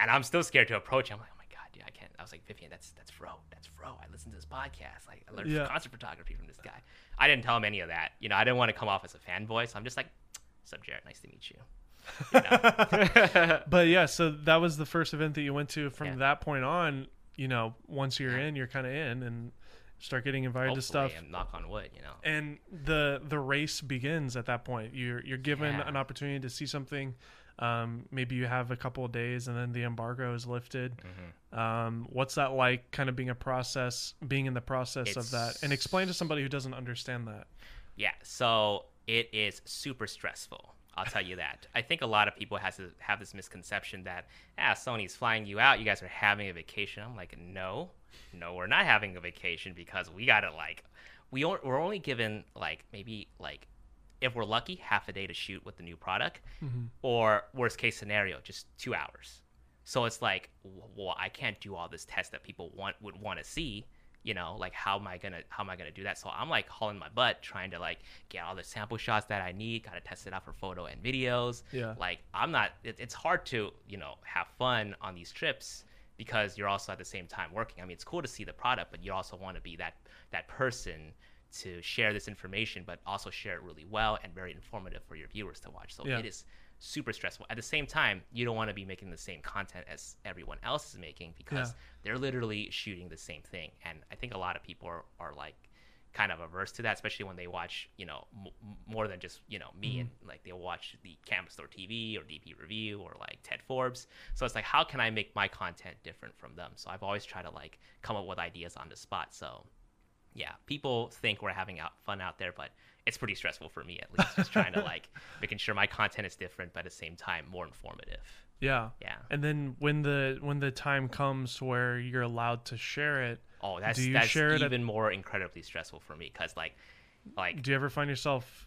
and I'm still scared to approach him. I'm like, "Oh my god, dude, I can't." I was like, "Vivian, that's that's Fro, that's Fro. I listened to this podcast. Like, I learned Yeah. concert photography from this guy." I didn't tell him any of that. You know, I didn't want to come off as a fanboy, so I'm just like, "Sup, Jared? Nice to meet you." You know? But yeah, so that was the first event that you went to. From Yeah. that point on, you know, once you're Yeah. in, you're kind of in and start getting invited to stuff. and knock on wood, you know. and the the race begins at that point. You're you're given Yeah. an opportunity to see something. Um, maybe you have a couple of days, and then the embargo is lifted. Mm-hmm. Um, what's that like? Kind of being a process, being in the process of that, and explain to somebody who doesn't understand that. Yeah, so it is super stressful. I'll tell you that. I think a lot of people has to have this misconception that ah, Sony's flying you out. You guys are having a vacation. I'm like, no, no, we're not having a vacation because we gotta like, we on- we're only given like maybe like, if we're lucky, half a day to shoot with the new product, mm-hmm. or worst case scenario, just two hours. So it's like, well, I can't do all this test that people want would want to see. You know, like how am I gonna how am I gonna do that? So I'm like hauling my butt trying to like get all the sample shots that I need. Gotta test it out for photo and videos. Yeah. Like I'm not. It, it's hard to you know have fun on these trips because you're also at the same time working. I mean, it's cool to see the product, but you also want to be that that person to share this information, but also share it really well and very informative for your viewers to watch. So Yeah. it is super stressful. At the same time, you don't want to be making the same content as everyone else is making because Yeah. they're literally shooting the same thing. And I think a lot of people are, are like kind of averse to that, especially when they watch, you know, m- more than just, you know, me mm-hmm. and like they'll watch the Camera Store TV or DP Review or like Ted Forbes. So it's like, how can I make my content different from them? So I've always tried to like come up with ideas on the spot. So yeah, people think we're having out fun out there, but it's pretty stressful for me at least. Just trying to like making sure my content is different, but at the same time more informative. Yeah. Yeah. And then when the when the time comes where you're allowed to share it, Oh, that's that's it at- even more incredibly stressful for me because like, like do you ever find yourself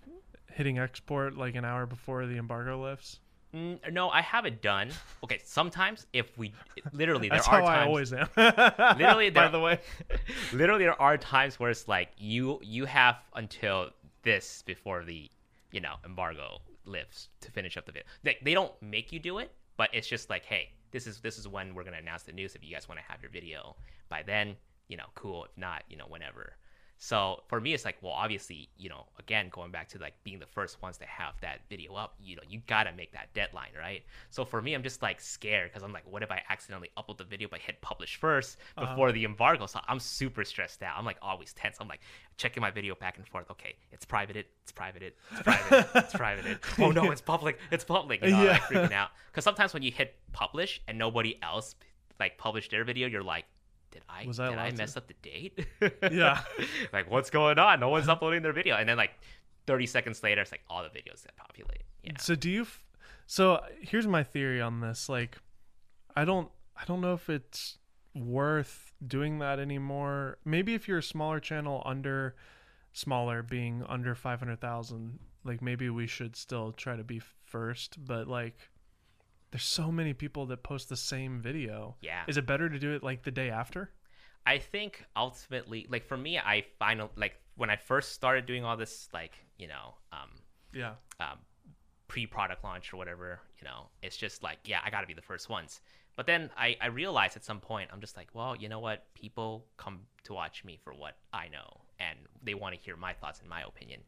hitting export like an hour before the embargo lifts? Mm, no, I haven't done. Okay, sometimes if we literally there That's are how times. I always am. Literally, by the way. literally there are times where it's like you you have until this before the you know embargo lifts to finish up the video they, they don't make you do it but it's just like hey this is this is when we're going to announce the news if you guys want to have your video by then you know cool if not you know whenever so for me it's like well obviously you know again going back to like being the first ones to have that video up you know you gotta make that deadline right? So for me i'm just like scared because i'm like what if i accidentally upload the video but hit publish first uh-huh. before the embargo? So i'm super stressed out. I'm like always tense. I'm like checking my video back and forth. Okay it's privated it's privated it's privated it's privated oh no it's public it's public you know Yeah. like freaking out. Because sometimes when you hit publish and nobody else like published their video you're like did I Was I did I allowed to? mess up the date? Yeah. like what's going on? No one's uploading their video, and then like 30 seconds later, it's like all the videos that populate. Yeah. So do you? F- so here's my theory on this. Like, I don't, I don't know if it's worth doing that anymore. Maybe if you're a smaller channel, under smaller, being under five hundred thousand, like maybe we should still try to be first. But like, there's so many people that post the same video. Yeah. Is it better to do it like the day after? I think ultimately, like for me, I find like when I first started doing all this, like you know, um, Yeah. um, pre-product launch or whatever, you know, it's just like, yeah, I got to be the first ones. But then I, I realized at some point, I'm just like, well, you know what? People come to watch me for what I know, and they want to hear my thoughts and my opinion.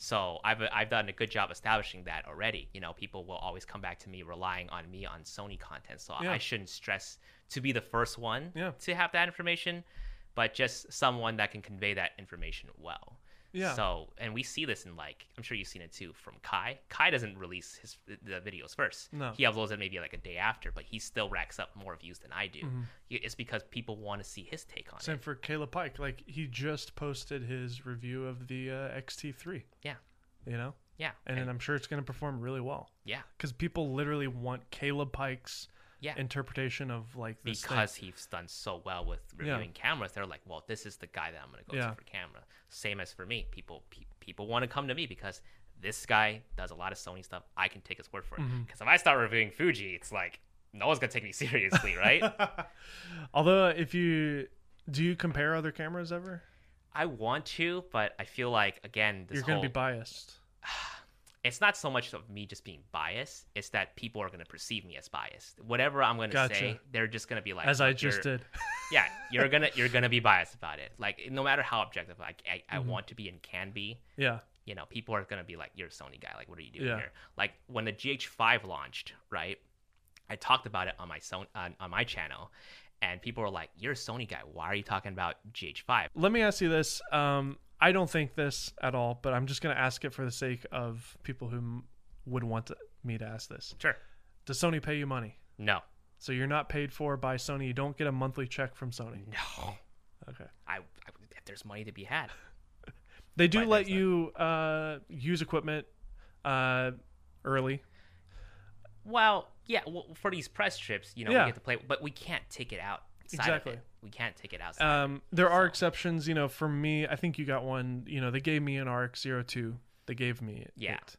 So I've, I've done a good job establishing that already. You know, people will always come back to me relying on me on Sony content. So Yeah. I shouldn't stress to be the first one Yeah. to have that information, but just someone that can convey that information well. Yeah. So, and we see this in like, I'm sure you've seen it too from Kai. Kai doesn't release his the videos first. No. He uploads it maybe like a day after, but he still racks up more views than I do. Mm-hmm. It's because people want to see his take on Same it. Same for Caleb Pike. Like he just posted his review of the uh, XT3. Yeah. You know, Yeah. and, then I'm sure it's going to perform really well yeah. because people literally want Caleb Pike's Yeah. interpretation of like this thing. because he's done so well with Yeah. reviewing cameras they're like well this is the guy that i'm going to go Yeah. to for camera same as for me people pe- people want to come to me because this guy does a lot of sony stuff i can take his word for it Mm-hmm. because if i start reviewing fuji it's like no one's going to take me seriously right Although, if you do, you compare other cameras ever? i want to but i feel like again this You're going whole to be biased. it's not so much of me just being biased it's that people are going to perceive me as biased whatever i'm going to Gotcha. say they're just going to be like As I just did. yeah you're gonna you're gonna be biased about it like no matter how objective i, I, I Mm-hmm. want to be and can be Yeah. you know people are gonna be like you're a sony guy like what are you doing Yeah. here like when the gh5 launched right i talked about it on my son on, on my channel and people were like you're a sony guy why are you talking about gh5 Let me ask you this. Um, I don't think this at all, but I'm just going to ask it for the sake of people who m- would want to, me to ask this. sure Does Sony pay you money? no So you're not paid for by Sony. You don't get a monthly check from Sony. no Okay. I, I if there's money to be had They do let you uh, use equipment uh, early. well yeah well, for these press trips you know Yeah. we get to play but we can't take it out Exactly. of it. we can't take it outside Um, there are So- exceptions. You know, for me, I think you got one. You know, they gave me an RX 02. They gave me it. Yeah. It.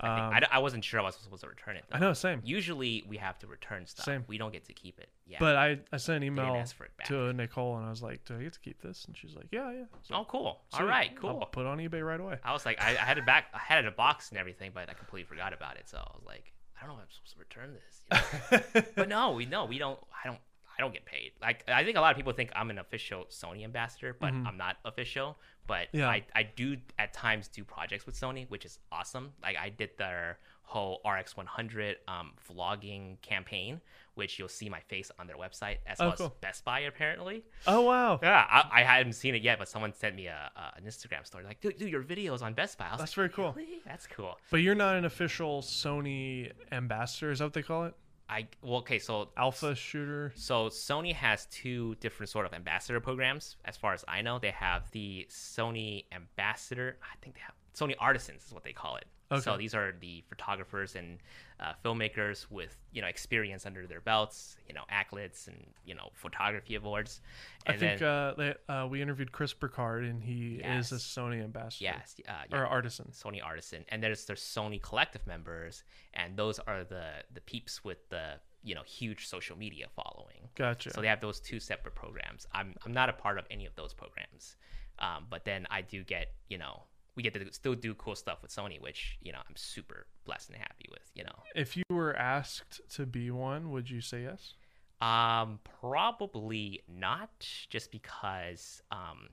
I, think- Um, I, I wasn't sure I was supposed to return it. I know, same. Usually we have to return stuff. Same. We don't get to keep it. Yeah. But I, I sent an email to Nicole and I was like, "Do I get to keep this?" And she's like, "Yeah, yeah." So, oh, cool. All sweet. right, I'll cool. put it on eBay right away. I was like, I, I had it back. I had it in a box and everything, but I completely forgot about it. So I was like, I don't know if I'm supposed to return this. you know? but no, we no, we don't. I don't. I don't get paid. Like I think a lot of people think I'm an official Sony ambassador, but I'm not official. But Mm-hmm. Yeah. I, I do at times do projects with Sony, which is awesome. Like I did their whole RX100 um, vlogging campaign, which you'll see my face on their website as Oh, well cool. as Best Buy apparently. oh wow, Yeah, I, I hadn't seen it yet, but someone sent me a, a an Instagram story like, dude, dude, your videos on Best Buy. That's like, very cool. really? That's cool. But you're not an official Sony ambassador. Is that what they call it? I well, okay, so Alpha shooter. So Sony has two different sort of ambassador programs. As far as I know, they have the Sony Ambassador. I think they have Sony Artisans is what they call it. So these are the photographers and uh, filmmakers with you know experience under their belts, you know accolades and you know photography awards. I think then, uh, they, uh, we interviewed Chris Burkard, and he is a Sony ambassador. yes, uh, yeah, Or artisan. Sony Artisan, and there's there's Sony Collective members, and those are the the peeps with the you know huge social media following. Gotcha. So they have those two separate programs. I'm I'm not a part of any of those programs, um, but then I do get you know we get to still do cool stuff with Sony, which you know I'm super blessed and happy with. You know, if you were asked to be one, would you say yes? um, probably not, just because um,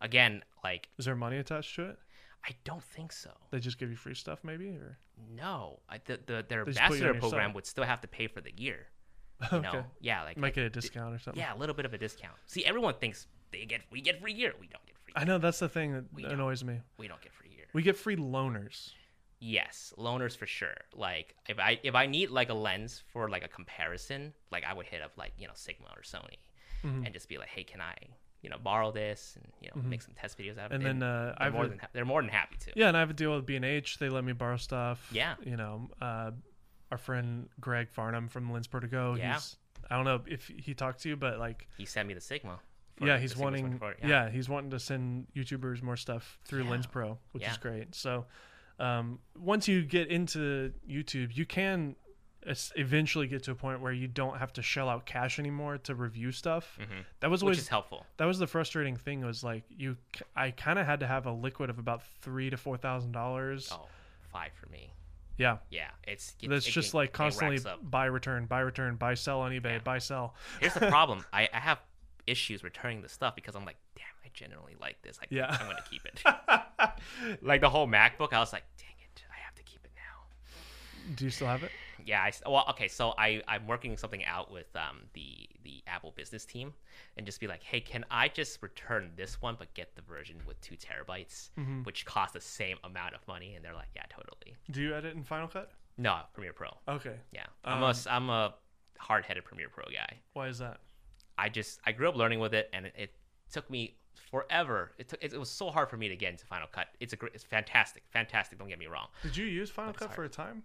again, like Is there money attached to it? I don't think so. They just give you free stuff, maybe, or No, I, the, the their They just put you ambassador program would still have to pay for the year. You okay, know, yeah, like make like, it a discount or something. Yeah, a little bit of a discount. See, everyone thinks they get we get free gear. We don't get free. I know that's the thing that We annoys me. We don't get free gear. We get free loaners. Yes, loaners for sure. Like if I if I need like a lens for like a comparison, like I would hit up like you know Sigma or Sony, Mhm. and just be like, hey, can I you know borrow this and you know make some test videos out of And it? And then uh, they're I've more than ha- they're more than happy to. yeah, and I have a deal with B and H. They let me borrow stuff. Yeah. you know, uh, our friend Greg Farnham from Lens Pro to Go. Yeah. He's I don't know if he talked to you, but like He sent me the Sigma. yeah, he's wanting 24, yeah. he's wanting to send YouTubers more stuff through Yeah. Lens Pro, which is great. So um, once you get into YouTube, you can eventually get to a point where you don't have to shell out cash anymore to review stuff. Mhm. That was which always is helpful. that was the frustrating thing was like you I kind of had to have a liquid of about three to four thousand dollars. Oh, five for me. Yeah, Yeah, it's it, that's it just like constantly buy return, buy return, buy sell on eBay, Yeah. buy sell. Here's the problem. I, I have issues returning the stuff because I'm like, damn, I genuinely like this. I, Yeah. I'm gonna keep it. like the whole MacBook, I was like, dang it, I have to keep it now. Do you still have it? Yeah, I well, okay, so I I'm working something out with um the the Apple business team, and just be like, hey, can I just return this one but get the version with two terabytes, Mm-hmm. which costs the same amount of money? And they're like, yeah, totally. Do you edit in Final Cut? No, Premiere Pro. Okay. Yeah, I'm a Um, s- I'm a hard-headed Premiere Pro guy. Why is that? I just I grew up learning with it, and it, it took me forever. It took. It, it was so hard for me to get into Final Cut. It's a great. It's fantastic. Fantastic. Don't get me wrong. Did you use Final Cut for a time?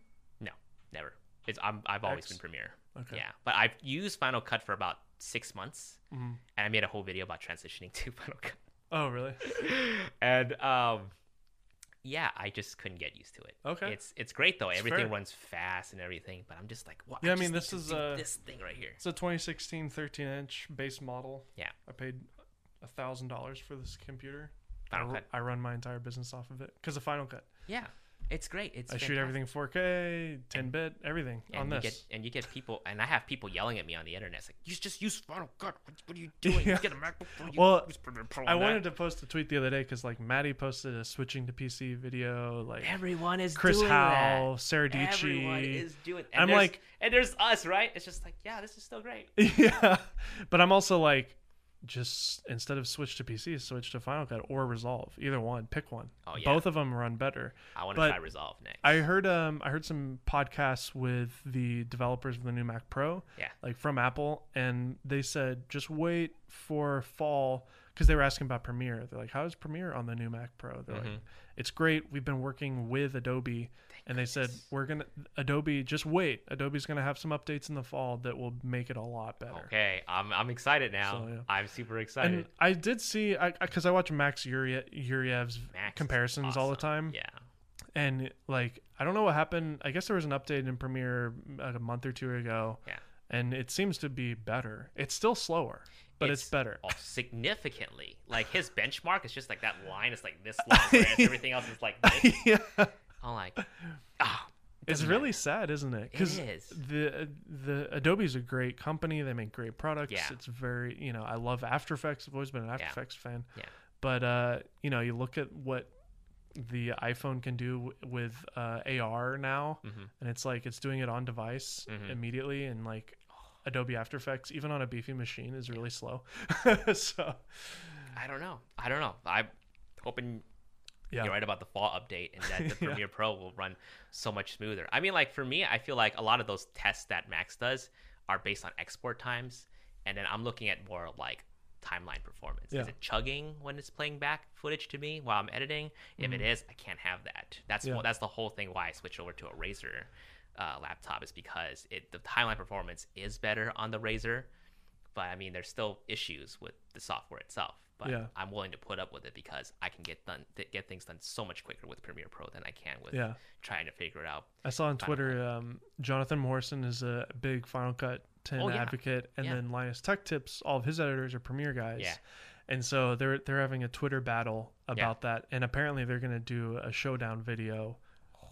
Never. It's I'm, I've always X. been Premiere. Okay. Yeah, but I've used Final Cut for about six months, Mhm. and I made a whole video about transitioning to Final Cut. Oh, really? and um, yeah, I just couldn't get used to it. Okay. It's it's great though. It's everything fair. runs fast and everything, but I'm just like, what? Yeah, I just mean, this is, uh, this thing right here. It's a 2016 13 inch base model. Yeah. I paid a thousand dollars for this computer. Final I, Cut. I run my entire business off of it because of Final Cut. Yeah, it's great. It's I shoot everything 4K, 10 bit, everything and on you this. get and you get people and I have people yelling at me on the internet. It's like you just use Final Cut. What, what are you doing? Yeah. Get a MacBook. You Well, I that." wanted to post a tweet the other day because like Matti posted a switching to PC video, like Everyone is Chris doing Hau, that. Sarah Everyone is doing. And I'm like- and there's us, right? It's just like, yeah, this is still great. yeah, but I'm also like, just instead of switch to PC, switch to Final Cut or Resolve. Either one, pick one. Oh, yeah. Both of them run better. I want to try Resolve next. I heard um I heard some podcasts with the developers of the new Mac Pro, Yeah. like from Apple, and they said just wait for fall because they were asking about Premiere. They're like, "How is Premiere on the new Mac Pro?" They're like, Mhm. "It's great. We've been working with Adobe, and they said we're gonna Adobe just wait. Adobe's gonna have some updates in the fall that will make it a lot better." Okay, I'm I'm excited now. So, yeah. I'm super excited. And I did see, because I, watch Max Yurie, Yuryev's Max is comparisons all the time. Yeah. and like I don't know what happened. I guess there was an update in Premiere like a month or two ago. Yeah. And it seems to be better. It's still slower, but it's, better. oh, significantly. Like his benchmark is just like that line is like this long, whereas everything else is like this. yeah. I'm like, ah, It's doesn't really matter. sad, isn't it? Because It is. the the Adobe's a great company. They make great products. Yeah. It's very you know I love After Effects. I've always been an After Yeah. Effects fan. Yeah. But uh, you know, you look at what the iPhone can do w- with uh, AR now, Mhm. and it's like it's doing it on device Mhm. immediately, and like Adobe After Effects, even on a beefy machine, is really slow. so I don't know. I don't know. I'm hoping yeah, you're right about the fall update and that the Yeah. Premiere Pro will run so much smoother. I mean, like for me, I feel like a lot of those tests that Max does are based on export times, and then I'm looking at more like timeline performance. Yeah. Is it chugging when it's playing back footage to me while I'm editing? If it is, I can't have that. That's Mm-hmm. Yeah. that's the whole thing why I switched over to a Razer uh, laptop is because it the timeline performance is better on the Razer, but I mean there's still issues with the software itself. But Yeah. I'm willing to put up with it because I can get done th- get things done so much quicker with Premiere Pro than I can with yeah. trying to figure it out. I saw on Final Twitter, um, Jonathan Morrison is a big Final Cut 10 Oh, yeah. advocate, and Yeah. then Linus Tech Tips, all of his editors are Premiere guys. Yeah. And so they're they're having a Twitter battle about that, and apparently they're going to do a showdown video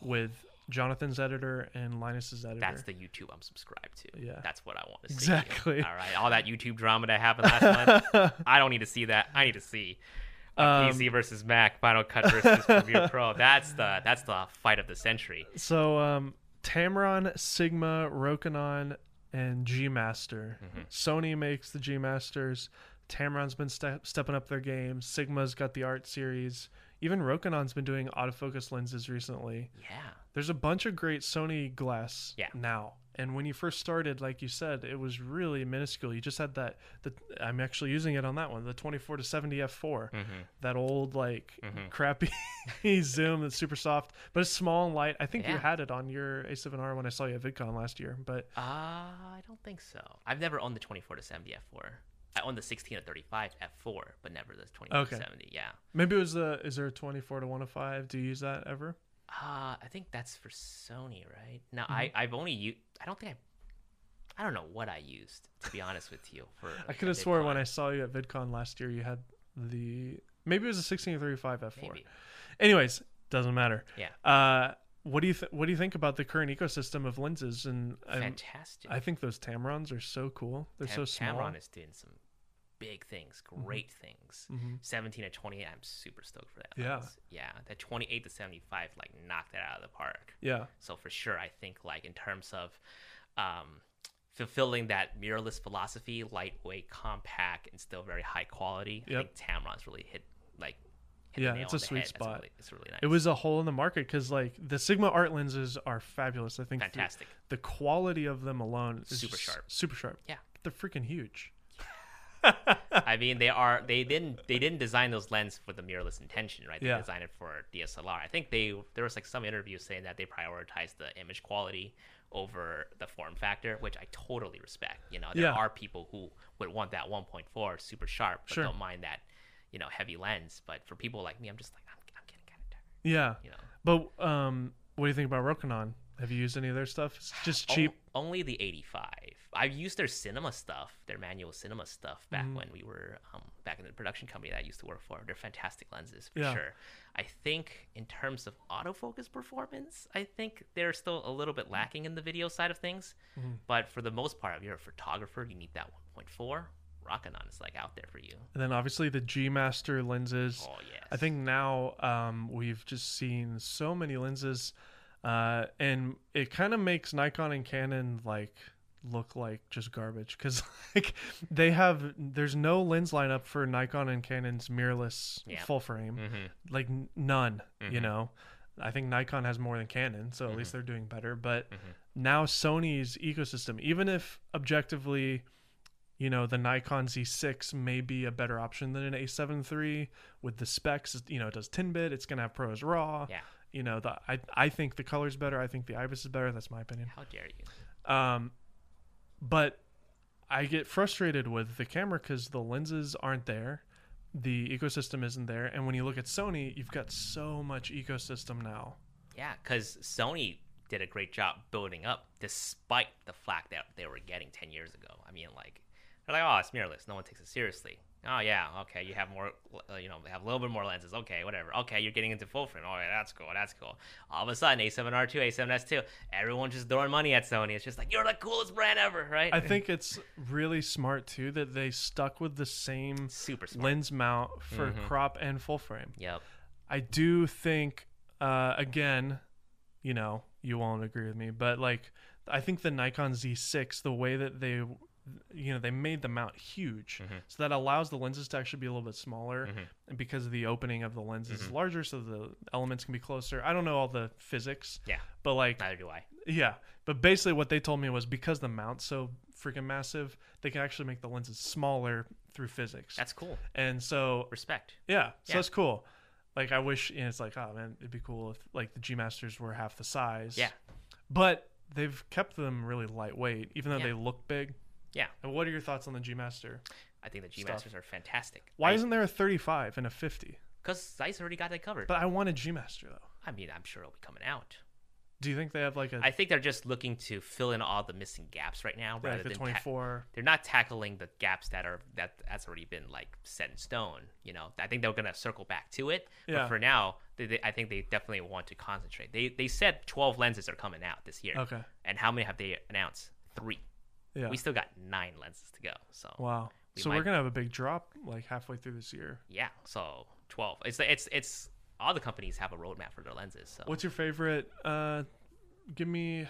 with Jonathan's editor and Linus's editor. That's the YouTube I'm subscribed to. Yeah. That's what I want to see. Exactly. All right. All that YouTube drama that happened last month. I don't need to see that. I need to see uh, Um, PC versus Mac, Final Cut versus Premiere Pro. That's the that's the fight of the century. so um, Tamron, Sigma, Rokinon, and G Master. Mm-hmm. Sony makes the G Masters. Tamron's been ste- stepping up their game. Sigma's got the art series. Even Rokinon's been doing autofocus lenses recently. Yeah. There's a bunch of great Sony glass Yeah. now. And when you first started, like you said, it was really minuscule. You just had that. The, I'm actually using it on that one, the 24 to 70 f4. mm-hmm. That old like Mhm. crappy zoom that's super soft, but it's small and light. I think you had it on your A7R when I saw you at VidCon last year. But Uh, I don't think so. I've never owned the 24 to 70 f4. I owned the 16 to 35 f4, but never the 24 Okay. to 70. Yeah. maybe it was the. Is there a 24 to 105? Do you use that ever? Uh, I think that's for Sony, right? No, Mm-hmm. I I've only used. I don't think I. I don't know what I used to be honest with you. For I could have swore when I saw you at VidCon last year, you had the. Maybe it was a 16 to 35 f4. Anyways, doesn't matter. Yeah. Uh, what do you th- what do you think about the current ecosystem of lenses? And I'm- Fantastic. I think those Tamrons are so cool. They're Tam- so small. Tamron is doing some big things, great things. Mhm. 17 to 28, I'm super stoked for that. Yeah. lens. Yeah. That 28 to 75 like knocked that out of the park. Yeah, So for sure, I think like in terms of um, fulfilling that mirrorless philosophy, lightweight, compact, and still very high quality, I think Tamron's really hit like hit Yeah, the nail it's on a the sweet head. Spot. really- it's really nice. it was a hole in the market because like the Sigma art lenses are fabulous. I think fantastic. The, quality of them alone is Super sharp. Super sharp. Yeah. They're freaking huge. I mean, they are they didn't they didn't design those lenses for the mirrorless intention, right? They Yeah. designed it for DSLR. I think they there was like some interviews saying that they prioritized the image quality over the form factor, which I totally respect. You know, there Yeah. are people who would want that 1.4 super sharp, but Sure. don't mind that, you know, heavy lens. But for people like me, I'm just like I'm, I'm getting kind of tired. Yeah. You know, But um, what do you think about Rokinon? Have you used any of their stuff? It's just cheap. O- only the 85. I've used their cinema stuff, their manual cinema stuff back Mm-hmm. when we were um, back in the production company that I used to work for. They're fantastic lenses for Yeah. sure. I think in terms of autofocus performance, I think they're still a little bit lacking in the video side of things. Mm-hmm. But for the most part, if you're a photographer, you need that 1.4. Rokinon is like out there for you. And then obviously the G Master lenses. Oh yes. I think now um, we've just seen so many lenses, uh, and it kind of makes Nikon and Canon like look like just garbage because like they have there's no lens lineup for Nikon and Canon's mirrorless Yeah. full frame, hmm like none. You Mhm. know, I think Nikon has more than Canon, so at Mm-hmm. least they're doing better. But now Sony's ecosystem, even if objectively you know the Nikon Z6 may be a better option than an A7 III with the specs. You know, it does 10 bit. It's gonna have ProRes RAW. Yeah. You know, the I I think the color's better. I think the IBIS is better. That's my opinion. How dare you? Um, but I get frustrated with the camera because the lenses aren't there, the ecosystem isn't there, and when you look at Sony, you've got so much ecosystem now. Yeah, because Sony did a great job building up despite the flack that they were getting 10 years ago. I mean, like, they're like, oh, it's mirrorless. No one takes it seriously. Oh, yeah, okay, you have more, uh, you know, have a little bit more lenses. Okay, whatever. Okay, you're getting into full frame. Oh, yeah, that's cool, that's cool. All of a sudden, A7R2, A7S2, everyone's just throwing money at Sony. It's just like, you're the coolest brand ever, right? I think it's really smart too that they stuck with the same Super smart. lens mount for Mhm. crop and full frame. Yep. I do think, uh, again, you know, you won't agree with me, but like, I think the Nikon Z6, the way that they, you know, they made the mount huge, Mhm. so that allows the lenses to actually be a little bit smaller, Mhm. and because the opening of the lens is Mhm. larger, so the elements can be closer. I don't know all the physics, Yeah. but like, Neither do I. yeah, but basically what they told me was because the mount's so freaking massive, they can actually make the lenses smaller through physics, That's cool. and so Respect. yeah, so Yeah. that's cool. Like I wish you know, it's like, oh man, it'd be cool if like the G Masters were half the size. Yeah. But they've kept them really lightweight, even though Yeah. they look big. Yeah. And what are your thoughts on the G Master? I think the G Masters are fantastic. Why isn't there a 35 and a 50? Because Zeiss already got that covered. But I want a G Master though. I mean, I'm sure it'll be coming out. Do you think they have like a I think they're just looking to fill in all the missing gaps right now, rather like the than ta- they're not tackling the gaps that are that that's already been like set in stone. You know, I think they're gonna circle back to it. Yeah. But for now, they, they, I think they definitely want to concentrate. They they said 12 lenses are coming out this year, okay. and how many have they announced? Three. Yeah. We still got nine lenses to go. So wow. we So might- we're gonna have a big drop like halfway through this year. yeah, so 12. It's it's it's all the companies have a roadmap for their lenses. So What's your favorite? Uh, give me.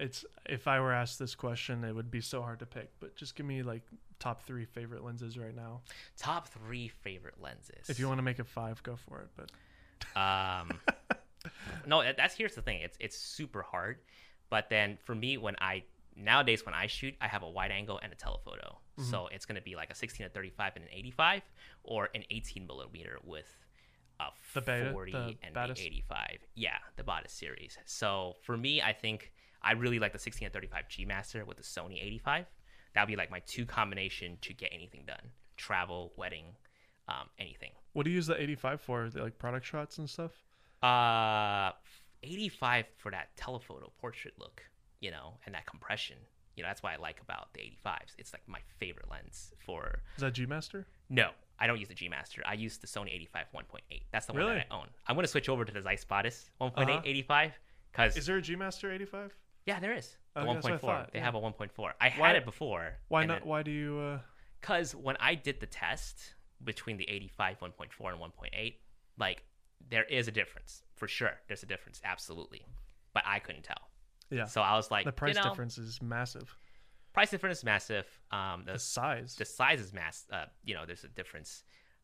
It's if I were asked this question, it would be so hard to pick. But just give me like top three favorite lenses right now. top three favorite lenses. If you want to make it five, go for it. But Um, no, that's here's the thing. It's it's super hard, but then for me, when I nowadays when I shoot, I have a wide angle and a telephoto, Mm-hmm. so it's gonna be like a 16 to 35 and an 85, or an 18 millimeter with a The Batis, 40 the and the 85. Yeah, the Batis series. So for me, I think I really like the 16 to 35 G Master with the Sony 85. That'd be like my two combination to get anything done: travel, wedding, um, anything. what do you use the 85 for? Like product shots and stuff. Uh, 85 for that telephoto portrait look, you know, and that compression. You know, that's why I like about the 85s. It's like my favorite lens for. Is that G Master? No, I don't use the G Master. I use the Sony 85 1.8. That's the one Really? that I own. I'm gonna switch over to the Zeiss Batis 1.8 Uh-huh. 85 because Is there a G Master 85? yeah, there is the Okay, that's what I 1.4. thought, they yeah. have a 1.4. I had Why- it before. Why not? then- Why do you? Uh, Because when I did the test between the 85 1.4 and 1.8, like there is a difference for sure. There's a difference, absolutely, but I couldn't tell. Yeah. So I was like, the price you know, difference is massive. Price difference is massive. Um, The the size. the size is mass. Uh, you know, there's a difference.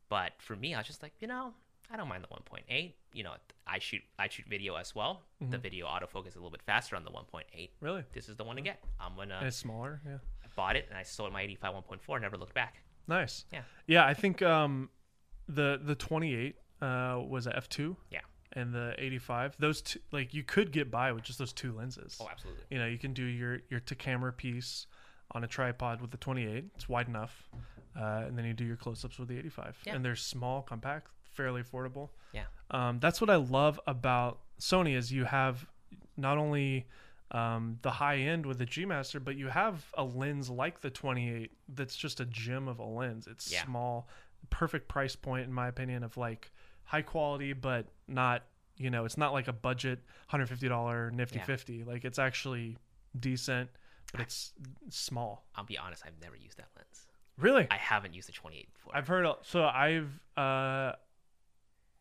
But for me, I was just like, you know, I don't mind the 1.8. You know, I shoot I shoot video as well. The Mhm. video autofocus is a little bit faster on the 1.8. Really? This is the one to get. I'm gonna. And it's smaller. Yeah. I bought it and I sold my 85 1.4. Never looked back. Nice. Yeah. Yeah, I think um, the the 28 uh, was a f2. Yeah. And the 85, those two, like you could get by with just those two lenses. Oh, absolutely. You know, you can do your your to camera piece on a tripod with the 28. It's wide enough, uh, and then you do your close ups with the 85. Yeah. And they're small, compact, fairly affordable. Yeah. Um, that's what I love about Sony is you have not only um, the high end with the G Master, but you have a lens like the 28 that's just a gem of a lens. It's Yeah. small, perfect price point in my opinion of like high quality, but not you know it's not like a budget $150 Nifty Yeah. 50. Like it's actually decent, but it's small. I'll be honest. I've never used that lens. Really, I haven't used the 28 before. I've heard so I've uh,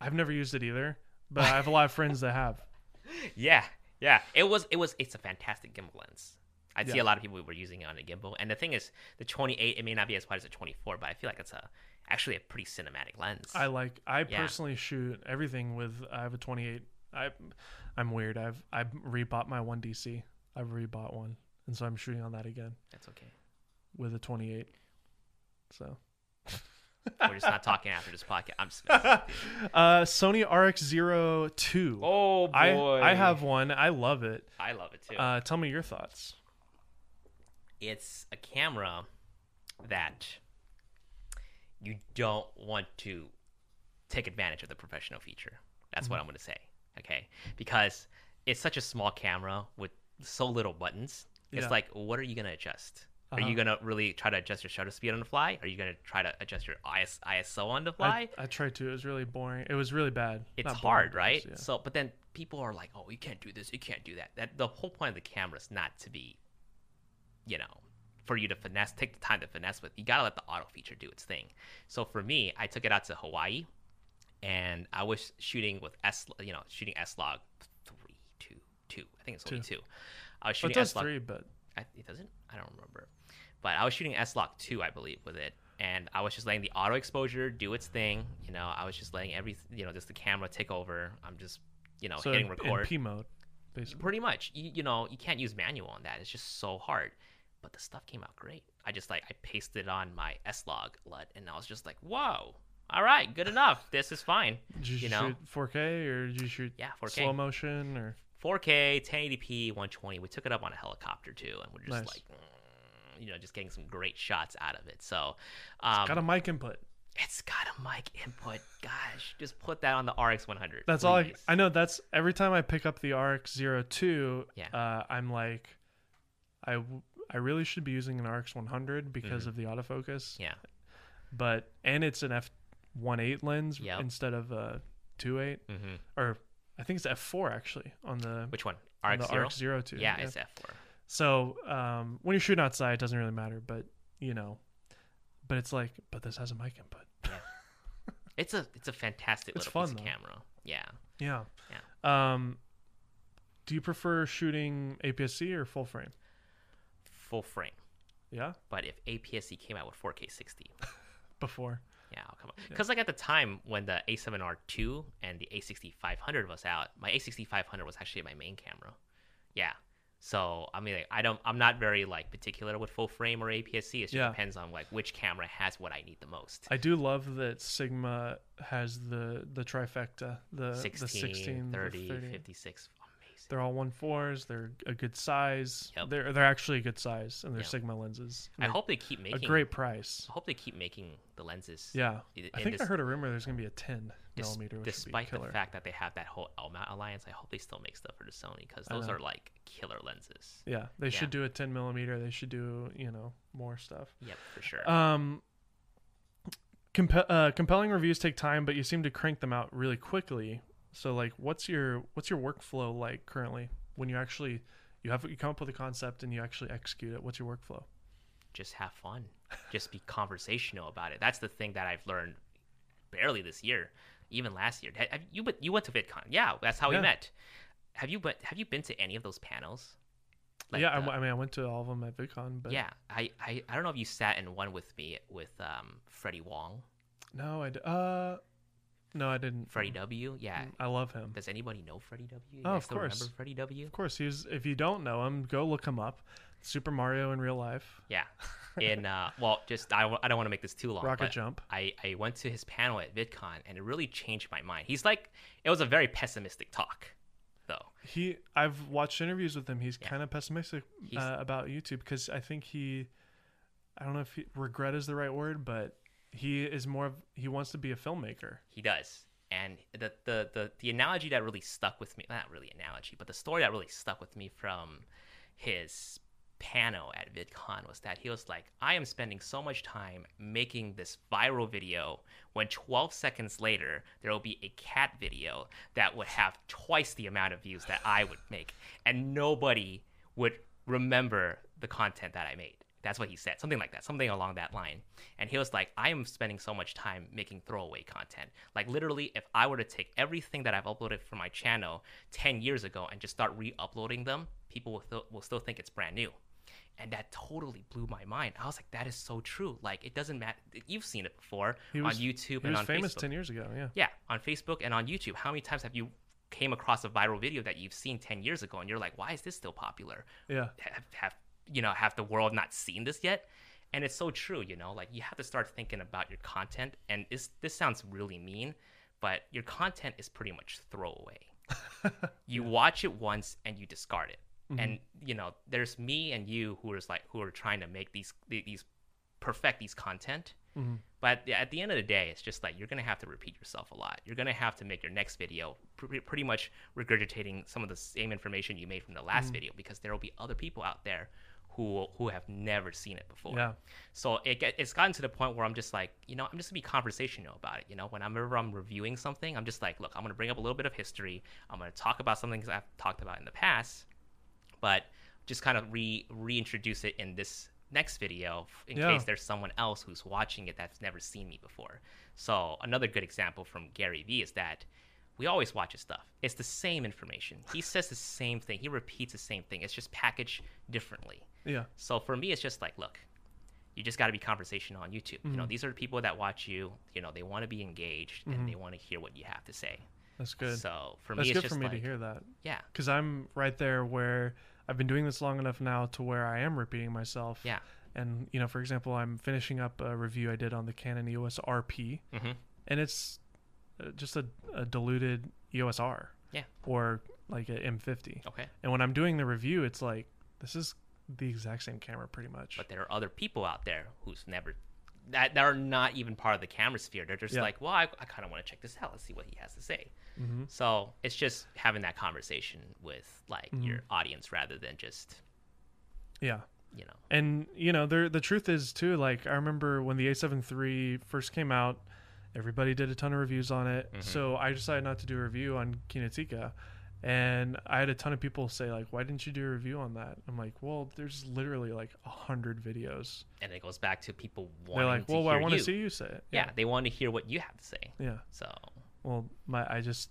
I've never used it either, but I have a lot of friends that have. yeah, yeah. It was. It was. It's a fantastic gimbal lens. I see a lot of people were using it on a gimbal, and the thing is, the 28 it may not be as wide as the 24, but I feel like it's a actually a pretty cinematic lens. I like. I Yeah. personally shoot everything with. I have a 28. I, I'm weird. I've I've rebought my one DC. I've rebought one, and so I'm shooting on that again That's okay. with a 28. So, We're just not talking after this podcast. I'm just. messing with you. uh, Sony RX02. Oh boy, I I have one. I love it. I love it too. Uh, tell me your thoughts. it's a camera that you don't want to take advantage of the professional feature. That's Mm-hmm. what I'm going to say. Okay, because it's such a small camera with so little buttons. It's Yeah. like, what are you going to adjust? Are Uh-huh. you going to really try to adjust your shutter speed on the fly? Are you going to try to adjust your IS- ISO on the fly? I tried to. It was really boring. It was really bad. it's Not boring, hard, but right? yeah. So, but then people are like, "Oh, you can't do this. You can't do that." That the whole point of the camera is not to be, you know, for you to finesse, take the time to finesse with. You gotta let the auto feature do its thing. So for me, I took it out to Hawaii, and I was shooting with S, you know, shooting S log three, two, two. I think it's only two. I was shooting S log. three, but I, it doesn't. I don't remember. But I was shooting S log two, I believe, with it, and I was just letting the auto exposure do its thing. You know, I was just letting every, you know, just the camera take over. I'm just, you know, so hitting in, record. in P mode, basically. Pretty much. You, you know, you can't use manual on that. It's just so hard. But the stuff came out great. I just like I pasted it on my S log LUT, and I was just like, whoa. All right, good enough. This is fine. Did you, you know? shoot 4K or did you shoot Yeah, 4K. slow motion or 4K, 1080p, 120. We took it up on a helicopter too, and we're just Nice. like, mm, you know, just getting some great shots out of it. So, um, got a mic input? it's got a mic input. Gosh, just put that on the RX 100. That's all I. I know. That's every time I pick up the RX02, Yeah. uh, I'm like, I, I really should be using an RX100 because Mm-hmm. of the autofocus. Yeah, But and it's an f1.8 lens Yep. instead of a 2.8 hmm or I think it's f4 actually on the which one? on RX the zero. RX02. Yeah, it's F4. So um, when you're shooting outside, it doesn't really matter. But you know, but it's like, but this has a mic input. yeah. It's a it's a fantastic It's little fun, camera. Yeah. Yeah. Yeah. Um, do you prefer shooting APS-C or full frame? Full frame. Yeah. But if APS-C came out with 4K 60, Before. yeah, I'll come up. Because like at the time when the A7R2 and the A6500 was out, my A6500 was actually my main camera. Yeah. So I mean, like, I don't, I'm not very like particular with full frame or APS-C. It just Yeah. depends on like which camera has what I need the most. I do love that Sigma has the the trifecta, the 16, the 16, 30, the 30. 56. They're all one fours. They're a good size. Yep. They're they're actually a good size, and they're Yep. Sigma lenses. I hope they keep making a great price. I hope they keep making the lenses. Yeah, I think I heard a rumor there's gonna be a 10 Des- millimeter, despite the fact that they have that whole L-Mount alliance, I hope they still make stuff for the Sony because those are like killer lenses. yeah, they Yeah. should do a 10 millimeter. They should do you know more stuff. Yep, for sure. Um, compe- uh, compelling reviews take time, but you seem to crank them out really quickly. So, like, what's your what's your workflow like currently when you actually you have you come up with a concept and you actually execute it? What's your workflow? Just have fun. Just be conversational about it. That's the thing that I've learned barely this year, even last year. Have you but you went to VidCon? Yeah, that's how Yeah. we met. Have you but have you been to any of those panels? Like yeah, I the- I I mean, I went to all of them at VidCon, but yeah. I, I I don't know if you sat in one with me with um Freddie Wong. no, I uh, No, I didn't. Freddie W. Yeah. I love him. Does anybody know Freddie W? You Oh, of course. Remember Freddie W? Of course, he's. If you don't know him, go look him up. Super Mario in real life. Yeah. In uh, well, just I, I don't want to make this too long. Rocket jump. I, I went to his panel at VidCon and it really changed my mind. He's like, it was a very pessimistic talk, though. He. I've watched interviews with him. He's Yeah. kind of pessimistic uh, about YouTube because I think he. I don't know if he, regret is the right word, but he is more of he wants to be a filmmaker. He does. And the, the, the, the analogy that really stuck with me, not really analogy, but the story that really stuck with me from his panel at VidCon was that he was like, I am spending so much time making this viral video when 12 seconds later, there will be a cat video that would have twice the amount of views that I would make. And nobody would remember the content that I made. That's what he said, something like that, something along that line. And he was like, I am spending so much time making throwaway content. Like, literally, if I were to take everything that I've uploaded for my channel 10 years ago and just start re uploading them, people will, th- will still think it's brand new. And that totally blew my mind. I was like, that is so true. Like, it doesn't matter. You've seen it before was- on YouTube and on famous Facebook. ten years ago. Yeah. Yeah, on Facebook and on YouTube. How many times have you came across a viral video that you've seen 10 years ago and you're like, why is this still popular? Yeah. have, have you know have the world not seen this yet. And it's so true you know like you have to start thinking about your content. And this this sounds really mean but your content is pretty much throwaway. You watch it once and you discard it. And you know there's me and you who is like who are trying to make these these perfect these content. Mm-hmm. but at the end of the day it's just like you're gonna have to repeat yourself a lot. You're gonna have to make your next video pre- pretty much regurgitating some of the same information you made from the last video because there will be other people out there who who have never seen it before Yeah. so it get, it's gotten to the point where I'm just like, you know, I'm just gonna be conversational about it. You know, whenever I'm reviewing something, I'm just like, look, I'm gonna bring up a little bit of history. I'm gonna talk about something that I've talked about in the past, but just kind of re reintroduce it in this next video in Yeah. case there's someone else who's watching it that's never seen me before. So another good example from Gary Vee is that we always watch his stuff. It's the same information. He says the same thing. He repeats the same thing. It's just packaged differently. Yeah. So for me, it's just like, look, you just got to be conversational on YouTube. You know, Mm-hmm. these are the people that watch you. You know, they want to be engaged and they want to hear what you have to say. That's Mm-hmm. good. So for That's me, it's good just for me like, to hear that. yeah, because I'm right there where I've been doing this long enough now to where I am repeating myself. yeah, And you know, for example, I'm finishing up a review I did on the Canon EOS RP, hmm and it's uh, just a, a diluted EOS R. Yeah. Or like a M50. okay. And when I'm doing the review, it's like this is the exact same camera, pretty much. But there are other people out there who's never. That, that are not even part of the camera sphere. They're just Yeah. like, well, I, I kind of want to check this out. Let's see what he has to say. hmm So it's just having that conversation with like Mm-hmm. your audience rather than just Yeah. you know. And you know, there the truth is too. Like I remember when the A7 III first came out, everybody did a ton of reviews on it. Mhm. So I decided not to do a review on Kinecta, and I had a ton of people say like, "Why didn't you do a review on that?" I'm like, "Well, there's literally like a hundred videos." And it goes back to people wanting They're like, to "Well, hear I want to see you say it." Yeah, they want to hear what you have to say. Yeah. So Well, my I just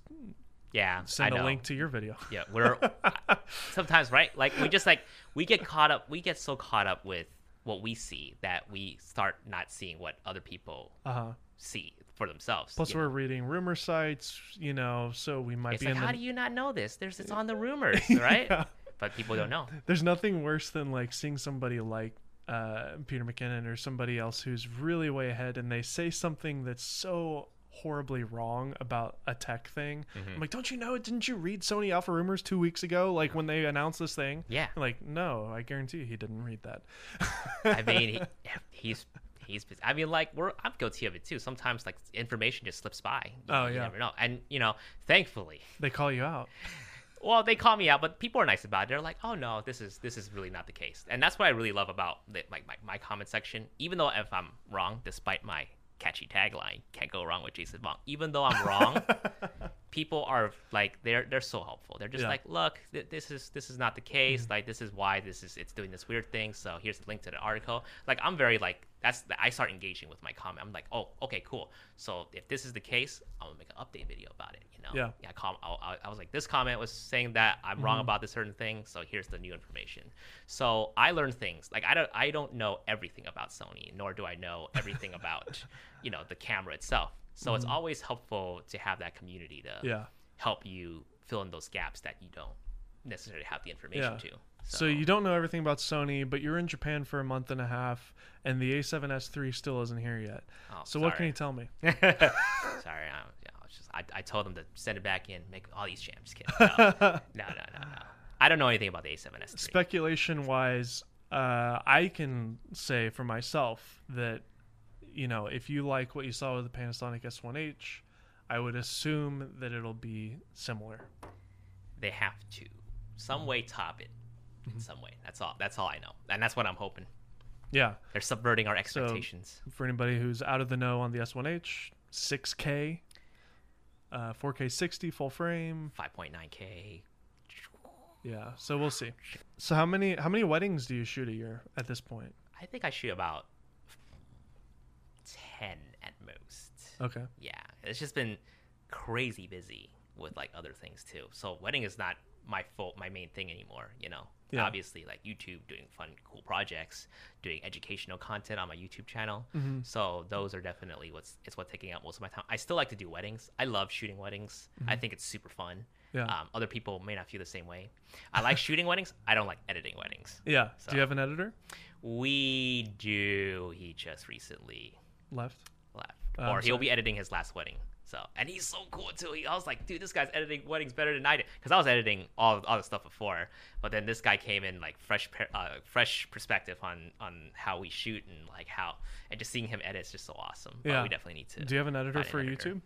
yeah, send a link to your video. Yeah, we're sometimes right. Like we just like we get caught up. We get so caught up with what we see that we start not seeing what other people Uh huh. see for themselves. Plus, we're know? reading rumor sites, you know, so we might it's be like, how the. do you not know this? There's it's on the rumors, right? Yeah. But people don't know. There's nothing worse than like seeing somebody like uh, Peter McKinnon or somebody else who's really way ahead and they say something that's so horribly wrong about a tech thing. Mm-hmm. I'm like, don't you know? It didn't you read Sony Alpha Rumors two weeks ago? Like when they announced this thing? Yeah, I'm like, no, I guarantee you he didn't read that. I mean, he, he's he's. I mean, like we're I'm guilty of it too. Sometimes like information just slips by. You, Oh, you yeah. never know. And you know, thankfully, they call you out. well, they call me out, but people are nice about it. They're like, "Oh no, this is this is really not the case," and that's what I really love about the, like my, my comment section. Even though if I'm wrong, despite my catchy tagline, "Can't go wrong with Jason Vong," even though I'm wrong, people are like they're they're so helpful. They're just Yeah. like, "Look, th- this is this is not the case. Mm-hmm. Like this is why this is it's doing this weird thing." So here's the link to the article. Like I'm very like that's the, I start engaging with my comment. I'm like, "Oh, okay, cool. So if this is the case, I'm gonna make an update video about it." You know? Yeah. yeah, com- I, I- I was like, this comment was saying that I'm wrong mm-hmm. about this certain thing, so here's the new information. So I learned things like I don't I don't know everything about Sony, nor do I know everything about you know the camera itself. So it's mm-hmm. always helpful to have that community to Yeah. help you fill in those gaps that you don't necessarily have the information Yeah. to. So you don't know everything about Sony, but you're in Japan for a month and a half, and the A7S III still isn't here yet. Oh, So what can you tell me? Sorry, I, yeah, I, just, I, I told them to send it back in, make all these jams. Kidding. No, no, no, no, no. I don't know anything about the A7S. III. Speculation wise, uh, I can say for myself that you know if you like what you saw with the Panasonic S1H, I would assume that it'll be similar. they have to some way top it Mm-hmm. in some way. That's all. That's all I know, and that's what I'm hoping. Yeah. They're subverting our expectations. For anybody who's out of the know on the S1H, 6K, uh, 4K 60 full frame. 5.9k. Yeah. So we'll see. So how many how many weddings do you shoot a year at this point? I think I shoot about ten at most. Okay. Yeah, it's just been crazy busy with like other things too. So wedding is not my full my main thing anymore. You know, Yeah. obviously like YouTube doing fun cool projects, doing educational content on my YouTube channel. Mhm. So those are definitely what's it's what's taking up most of my time. I still like to do weddings. I love shooting weddings. I think it's super fun. Yeah. Um, other people may not feel the same way. I like shooting weddings. I don't like editing weddings. Yeah. So- Do you have an editor We do. He just recently left? left, or he'll sorry. be editing his last wedding. So, and he's so cool too. He, I was like, dude, this guy's editing weddings better than I did, because I was editing all all the stuff before. But then this guy came in like fresh, uh, fresh perspective on on how we shoot and like how, and just seeing him edit is just so awesome. But Yeah. we definitely need to. Do you have an editor an for editor. YouTube?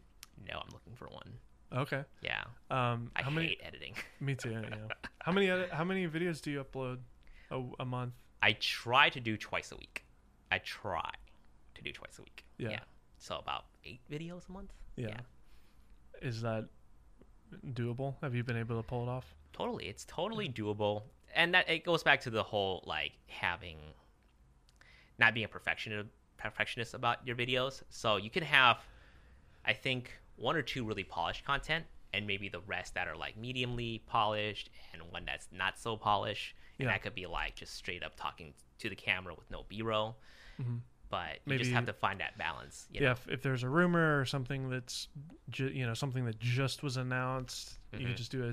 No, I'm looking for one. Okay. Yeah, Um, I how hate many? editing. Me too. Yeah. how many? Edit, how many videos do you upload a, a month? I try to do twice a week. I try to do twice a week. Yeah. So about eight videos a month. Yeah. Is that doable? Have you been able to pull it off? totally it's totally doable and that it goes back to the whole like having not being a perfectionist perfectionist about your videos so you can have i think one or two really polished content and maybe the rest that are like mediumly polished and one that's not so polished and Yeah. that could be like just straight up talking to the camera with no b-roll Mhm. But Maybe, you just have to find that balance you yeah. know? If, if there's a rumor or something that's, ju- you know, something that just was announced, you Mhm. can just do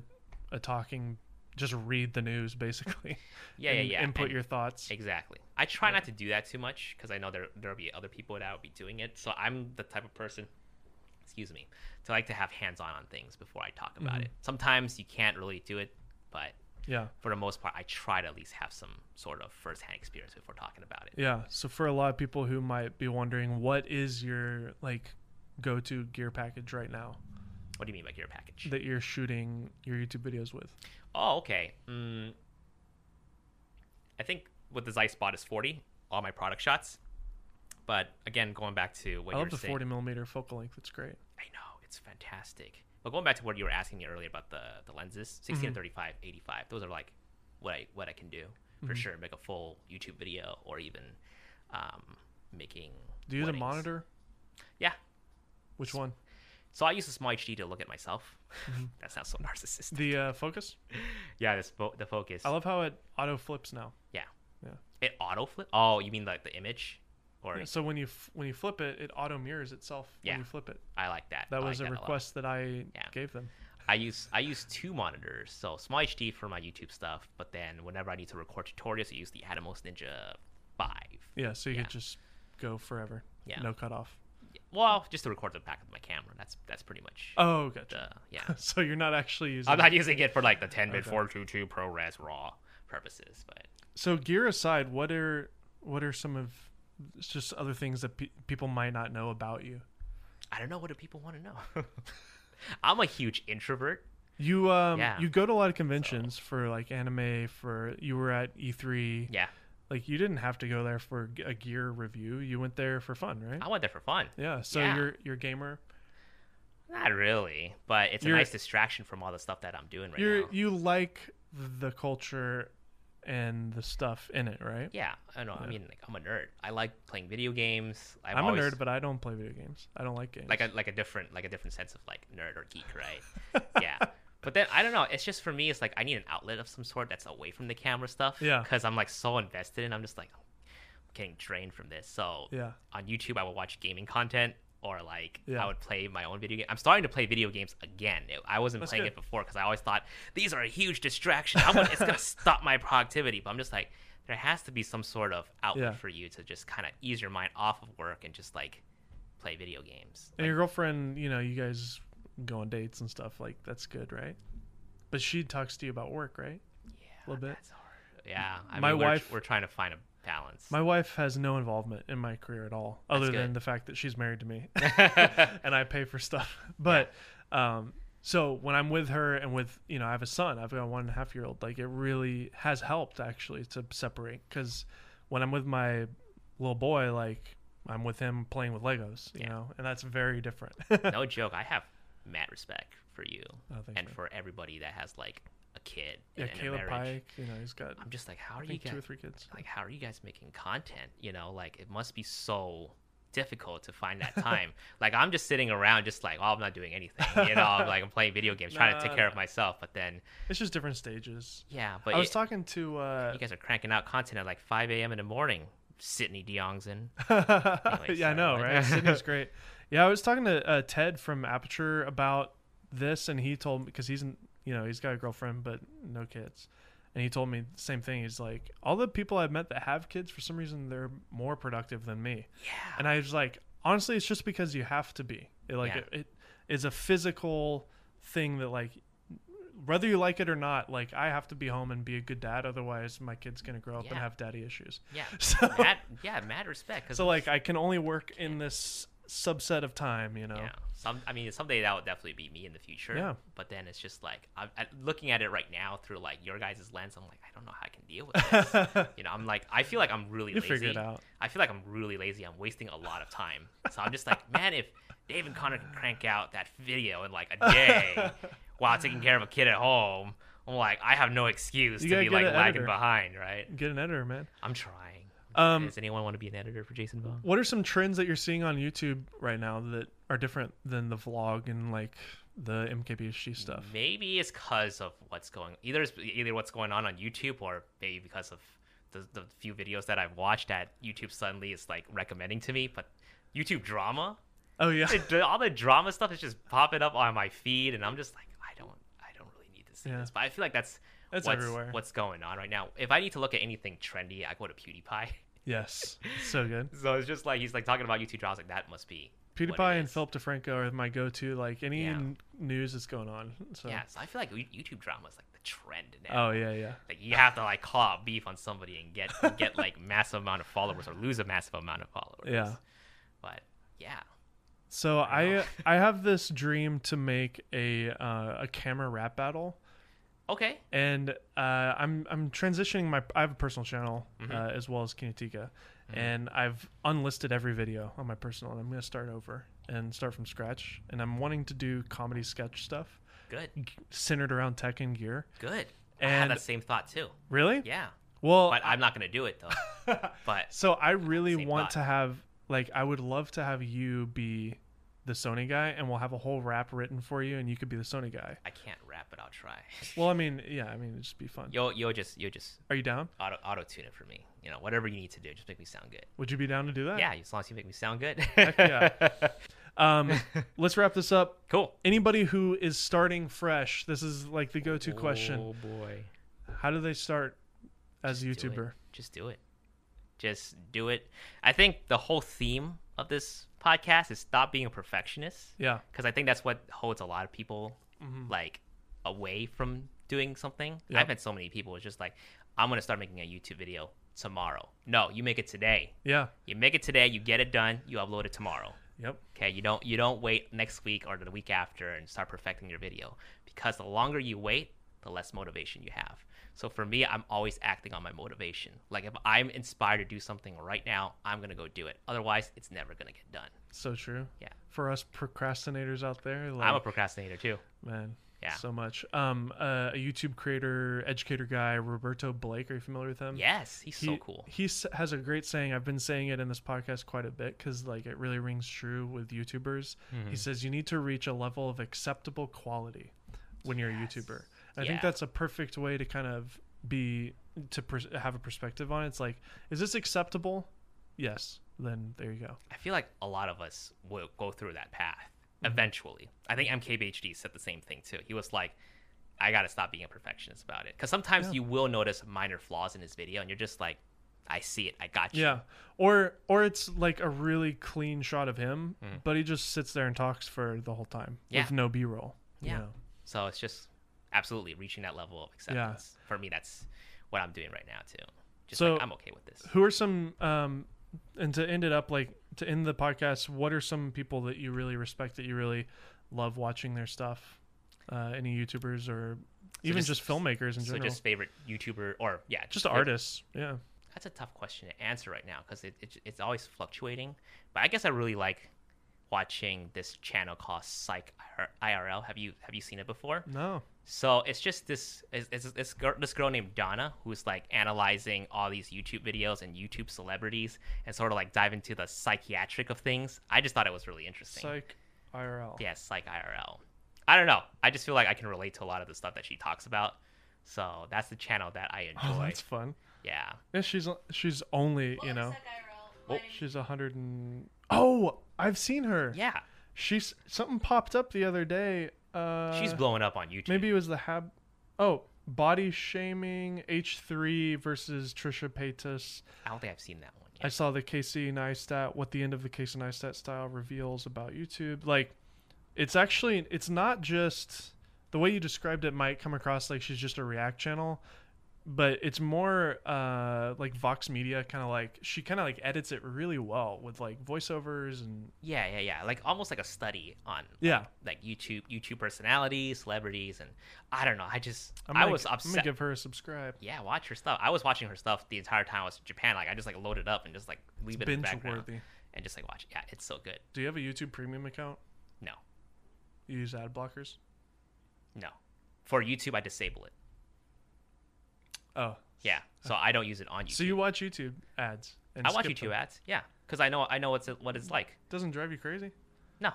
a, a talking, just read the news basically. yeah yeah and yeah Input And- your thoughts. Exactly. I try Yeah. not to do that too much because I know there there'll be other people that will be doing it. So I'm the type of person, excuse me, to like to have hands on on things before I talk about Mhm. it. Sometimes you can't really do it, but Yeah. for the most part, I try to at least have some sort of first hand experience before talking about it. Yeah. So for a lot of people who might be wondering, what is your like go-to gear package right now What do you mean by gear package? that you're shooting your YouTube videos with? oh, okay. Mm, I think with the Zeiss Batis 40, all my product shots. But again, going back to what I love the saying, 40 millimeter focal length. It's great. I know it's fantastic. But going back to what you were asking me earlier about the the lenses, 16 Mhm. 35, 85, those are like what I what I can do for Mhm. sure. Make a full YouTube video or even um, making. Do you use a monitor? Yeah. Which one? So I use a small HD to look at myself. Mhm. that sounds so narcissistic. The uh, focus. yeah, this fo- the focus. I love how it auto flips now. Yeah. Yeah. It auto flip. Oh, you mean like the image? Or so when you f- when you flip it, it auto mirrors itself Yeah. when you flip it. I like that. That I was like a lot. request that I Yeah. gave them. I use I use two monitors, so small HD for my YouTube stuff, but then whenever I need to record tutorials, I use the Atomos Ninja Five. Yeah, so you Yeah. could just go forever. Yeah. No cutoff. Well, just to record the back of my camera. That's that's pretty much. Oh, gotcha. the, yeah. so you're not actually using. I'm not using it for like the 10 bit Okay. 422 ProRes RAW purposes, but So gear aside, what are what are some of it's just other things that pe- people might not know about you? I don't know what do people want to know. I'm a huge introvert. You um Yeah. you go to a lot of conventions for like anime. For you were at E3. Yeah, Like you didn't have to go there for a gear review. You went there for fun, right? I went there for fun. Yeah. So Yeah. you're you're a gamer. Not really, but it's a You're- nice distraction from all the stuff that I'm doing right now. you like the culture and the stuff in it, right? Yeah, I know. I mean, like, I'm a nerd. I like playing video games. I've I'm always, a nerd, but I don't play video games. I don't like games. like a like a different like a different sense of like nerd or geek, right? yeah. But then I don't know. It's just for me. It's like I need an outlet of some sort that's away from the camera stuff. Yeah. Because I'm like so invested, and I'm just like oh, I'm getting drained from this. So yeah. on YouTube, I will watch gaming content, or like Yeah. I would play my own video game. I'm starting to play video games again. It- I wasn't That's playing good. it before because I always thought these are a huge distraction. I'm gonna, it's gonna stop my productivity. But I'm just like, there has to be some sort of outlet Yeah. for you to just kind of ease your mind off of work and just like play video games. And your girlfriend, you know, you guys go on dates and stuff. Like that's good, right? But she talks to you about work, right? Yeah, a little bit. Yeah, I My mean, we're, wife- we're trying to find a balance. My wife has no involvement in my career at all, That's other than the fact that she's married to me and I pay for stuff. But um, so when I'm with her and with you know I have a son, I've got a one and a half year old. Like it really has helped actually to separate because when I'm with my little boy, like I'm with him playing with Legos, you Yeah. know, and that's very different. no joke. I have mad respect for you Oh, and for everybody that has like kid yeah, and, and a Caleb. Pike, you know, he's got I'm just like, how I are you guys? two or three kids. Like, how are you guys making content? You know, like it must be so difficult to find that time. like I'm just sitting around, just like, oh, I'm not doing anything. You know, I'm like I'm playing video games, trying to take care no. of myself. But then, It's just different stages. yeah, but I was it- talking to uh, you guys are cranking out content at like 5 a.m. in the morning. Sidney Diongzon. yeah, I know, right? Sydney's great. Yeah, I was talking to uh, Ted from Aperture about this, and he told me because he's you know he's got a girlfriend but no kids, and he told me the same thing. He's like, all the people I've met that have kids, for some reason, they're more productive than me, Yeah. and I was like, honestly, it's just because you have to be. It, like Yeah. it, it is a physical thing that like. Whether you like it or not, like I have to be home and be a good dad, otherwise my kid's gonna grow up and have daddy issues. Yeah. So, Mad, yeah, mad respect. so like I can only work in this subset of time, you know. Yeah. Some, I mean, someday that will definitely be me in the future. Yeah. But then it's just like I'm, i looking at it right now through like your guys' lens. I'm like, I don't know how I can deal with this. you know, I'm like, I feel like I'm really You lazy. figure it out. I feel like I'm really lazy. I'm wasting a lot of time. So I'm just like, man, if Dave and Connor can crank out that video in like a day while taking care of a kid at home, I'm like, I have no excuse You to be like lagging editor. behind, right? Get an editor, man. I'm trying. Um, Does anyone want to be an editor for Jason Vong? what are some trends that you're seeing on YouTube right now that are different than the vlog and like the MKBHD stuff? Maybe it's because of what's going either it's either what's going on on YouTube or maybe because of the, the few videos that I've watched that YouTube suddenly is like recommending to me. But YouTube drama, Oh yeah, the- all the drama stuff is just popping up on my feed, and I'm just like, I don't, I don't really need to see Yeah. this. But I feel like that's That's what's, everywhere. What's going on right now? If I need to look at anything trendy, I go to PewDiePie. yes, so good. so it's just like he's like talking about YouTube drama. Like, that must be PewDiePie and. Philip DeFranco are my go-to. Like any Yeah. n- news that's going on. So. Yeah, so I feel like YouTube drama is like the trend now. Oh yeah, yeah. Like you have to like call out beef on somebody and get get like massive amount of followers or lose a massive amount of followers. Yeah. But yeah. So I. I I have this dream to make a uh, a camera rap battle. Okay. and uh, I'm I'm transitioning my I have a personal channel Mhm. uh, as well as Kinecta, Mhm. and I've unlisted every video on my personal, and I'm gonna start over and start from scratch. And I'm wanting to do comedy sketch stuff Good. g- centered around tech and gear. Good. I had And- that same thought too. Really? Yeah. Well, But I'm not gonna do it though. But so I really want thought. to have like I would love to have you be the Sony guy, and we'll have a whole rap written for you, and you could be the Sony guy. I can't rap, but I'll try. Well, I mean, yeah, I mean, it'd just be fun. You'll you'll just you'll just Are you down? auto auto tune it for me. You know, whatever you need to do, just make me sound good. Would you be down to do that? Yeah, as long as you make me sound good. Heck yeah. Um, let's wrap this up. cool. Anybody who is starting fresh, this is like the go-to question. Oh boy. How do they start as a Just do. YouTuber? Just do it. Just do it. I think the whole theme of this podcast is stop being a perfectionist Yeah. because I think that's what holds a lot of people Mhm. like away from doing something. Yep. I've met so many people. It's just like I'm gonna start making a YouTube video tomorrow. No, you make it today. Yeah. You make it today. You get it done. You upload it tomorrow. Yep. Okay, you don't you don't wait next week or the week after and start perfecting your video because the longer you wait, the less motivation you have. So for me, I'm always acting on my motivation. Like if I'm inspired to do something right now, I'm gonna go do it. Otherwise, it's never gonna get done. So true. Yeah. For us procrastinators out there, like, I'm a procrastinator too. man. Yeah. So much. Um, uh, a YouTube creator, educator guy, Roberto Blake. Are you familiar with him? Yes, he's so cool. He has a great saying. I've been saying it in this podcast quite a bit because like it really rings true with YouTubers. Mhm. He says you need to reach a level of acceptable quality when you're Yes. a YouTuber. I Yeah. think that's a perfect way to kind of be to pers- have a perspective on it. It's like, is this acceptable? Yes. then there you go. I feel like a lot of us will go through that path Mm-hmm. eventually. I think MKBHD said the same thing too. He was like, I got to stop being a perfectionist about it. Because sometimes Yeah. you will notice minor flaws in his video and you're just like, I see it. I got you. Yeah. Or or it's like a really clean shot of him, Mm. but he just sits there and talks for the whole time Yeah. with no B-roll. you Yeah. know? So it's just absolutely reaching that level of acceptance. Yeah. For me, that's what I'm doing right now too. Just So- like, I'm okay with this. Who are some um and to end it up like to end the podcast, what are some people that you really respect that you really love watching their stuff? Uh, any YouTubers or even just, just- filmmakers in So general? just favorite YouTuber or yeah, just fav- artists. Yeah. That's a tough question to answer right now because it, it, it's always fluctuating. But I guess I really like watching this channel called Psych IRL. Have you have you seen it before? No. So it's just this it's, it's, it's girl, this girl named Donna who's like analyzing all these YouTube videos and YouTube celebrities and sort of like dive into the psychiatric of things. I just thought it was really interesting. Psych IRL. yeah, Psych IRL. I don't know. I just feel like I can relate to a lot of the stuff that she talks about. So that's the channel that I Oh, enjoy. that's fun. yeah. Yeah, she's she's only, you know, Oh, she's a hundred and oh, I've seen her. Yeah. She's something popped up the other day. Uh, She's blowing up on YouTube. maybe it was the hab. Oh, body shaming H three versus Trisha Paytas. I don't think I've seen that one I saw the Casey Neistat. What the end of the Casey Neistat style reveals about YouTube. Like, it's actually it's not just the way you described it. Might come across like she's just a React channel, but it's more uh like Vox Media kind of like she kind of like edits it really well with like voiceovers and Yeah, yeah, yeah. Like almost like a study on yeah. like YouTube YouTube personalities, celebrities, and I don't know. I just I'm I gonna- was I'm upset. gonna give her a subscribe. yeah, watch her stuff. I was watching her stuff the entire time I was in Japan. Like I just like load it up and just like leave it in the background worthy. and just like watch it. Yeah, it's so good. Do you have a YouTube Premium account? No, You use ad blockers? no. For YouTube, I disable it. Oh, Yeah, so I don't use it on YouTube. so you watch YouTube ads? And I watch YouTube them. ads. Yeah, because I know I know what's it, what it's like. Doesn't drive you crazy? No,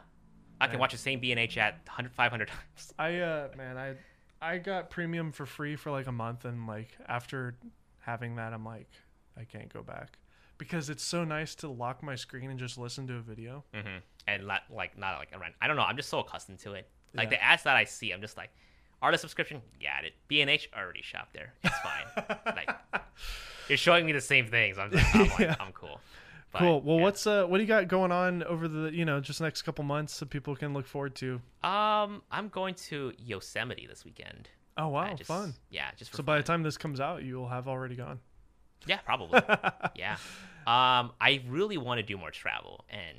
I can watch the same B and H ad 100, 500 times. I uh man, I I got premium for free for like a month and like after having that I'm like I can't go back because it's so nice to lock my screen and just listen to a video. Mm-hmm. and not like not like around. I don't know. I'm just so accustomed to it. Like Yeah. the ads that I see, I'm just like, artist subscription, got it. B and H already shop there. It's fine. like you're showing me the same things. I'm like, I'm, like, Yeah. I'm cool. But, cool. Well, yeah. what's uh what do you got going on over the, you know, just next couple months so people can look forward to? um? I'm going to Yosemite this weekend. Oh wow, just- fun. Yeah, just for So by the time this comes out, you will have already gone. Yeah, probably. yeah. Um, I really want to do more travel and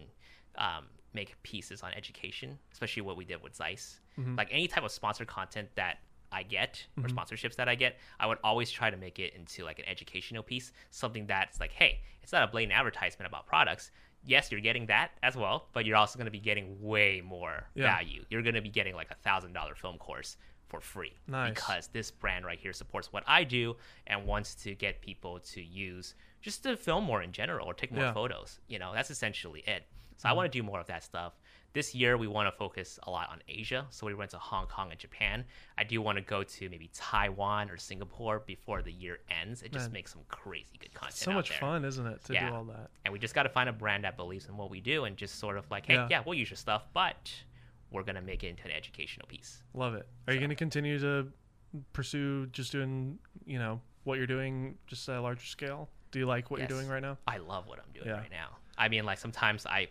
um, make pieces on education, especially what we did with Zeiss. Mhm. Like any type of sponsored content that I get or Mhm. sponsorships that I get, I would always try to make it into like an educational piece, something that's like, hey, it's not a blatant advertisement about products. Yes, you're getting that as well, but you're also going to be getting way more Yeah. value. You're going to be getting like a thousand dollar film course for free Nice. because this brand right here supports what I do and wants to get people to use just to film more in general or take more Yeah. Mm-hmm. photos. You know, that's essentially it. So I mm. want to do more of that stuff. This year we want to focus a lot on Asia, so we went to Hong Kong and Japan. I do want to go to maybe Taiwan or Singapore before the year ends It just Man. make some crazy good content. So much there. fun, isn't it, to Yeah. do all that? And we just got to find a brand that believes in what we do and just sort of like, hey, Yeah. yeah, we'll use your stuff, but we're gonna make it into an educational piece. Love it. Are you going to continue to pursue just doing, you know, what you're doing just at a larger scale? Do you like what Yes. you're doing right now? I love what I'm doing Yeah. right now. I mean, like sometimes I,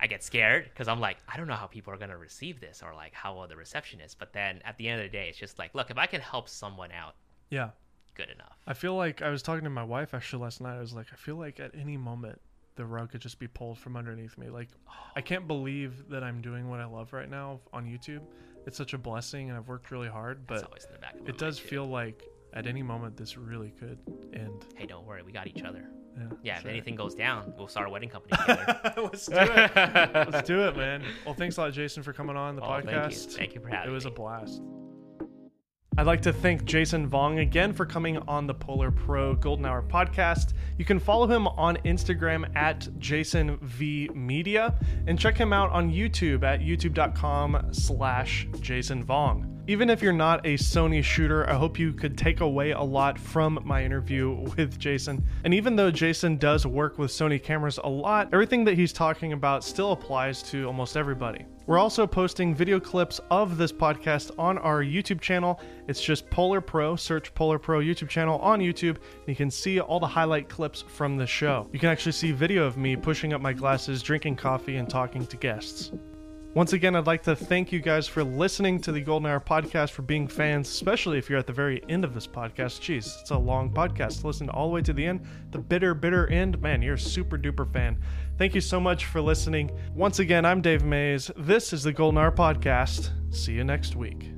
I get scared because I'm like, I don't know how people are gonna receive this or like how well the reception is. But then at the end of the day, it's just like, look, if I can help someone out, Yeah. good enough. I feel like I was talking to my wife actually last night. I was like, I feel like at any moment the rug could just be pulled from underneath me. Like, I oh. can't believe that I'm doing what I love right now on YouTube. It's such a blessing, and I've worked really hard. But always in the back of my it does too. feel like at any moment this really could end. Hey, don't worry, we got each other. Yeah. Yeah, if anything goes down, we'll start a wedding company together. Let's do it. Let's do it, man. Well, thanks a lot, Jason, for coming on the Oh, podcast. Thank you. Thank you for having me. It was me. a blast. I'd like to thank Jason Vong again for coming on the Polar Pro Golden Hour podcast. You can follow him on Instagram at Jason V Media and check him out on YouTube at youtube.com slash Jason Vong. Even if you're not a Sony shooter, I hope you could take away a lot from my interview with Jason. And even though Jason does work with Sony cameras a lot, everything that he's talking about still applies to almost everybody. We're also posting video clips of this podcast on our YouTube channel. It's just Polar Pro, search Polar Pro YouTube channel on YouTube, and you can see all the highlight clips from the show. You can actually see video of me pushing up my glasses, drinking coffee, and talking to guests. Once again, I'd like to thank you guys for listening to the Golden Hour podcast, for being fans, especially if you're at the very end of this podcast. Jeez, it's a long podcast. Listen all the way to the end, the bitter, bitter end. Man, you're a super duper fan. Thank you so much for listening. Once again, I'm Dave Maze. This is the Golden Hour podcast. See you next week.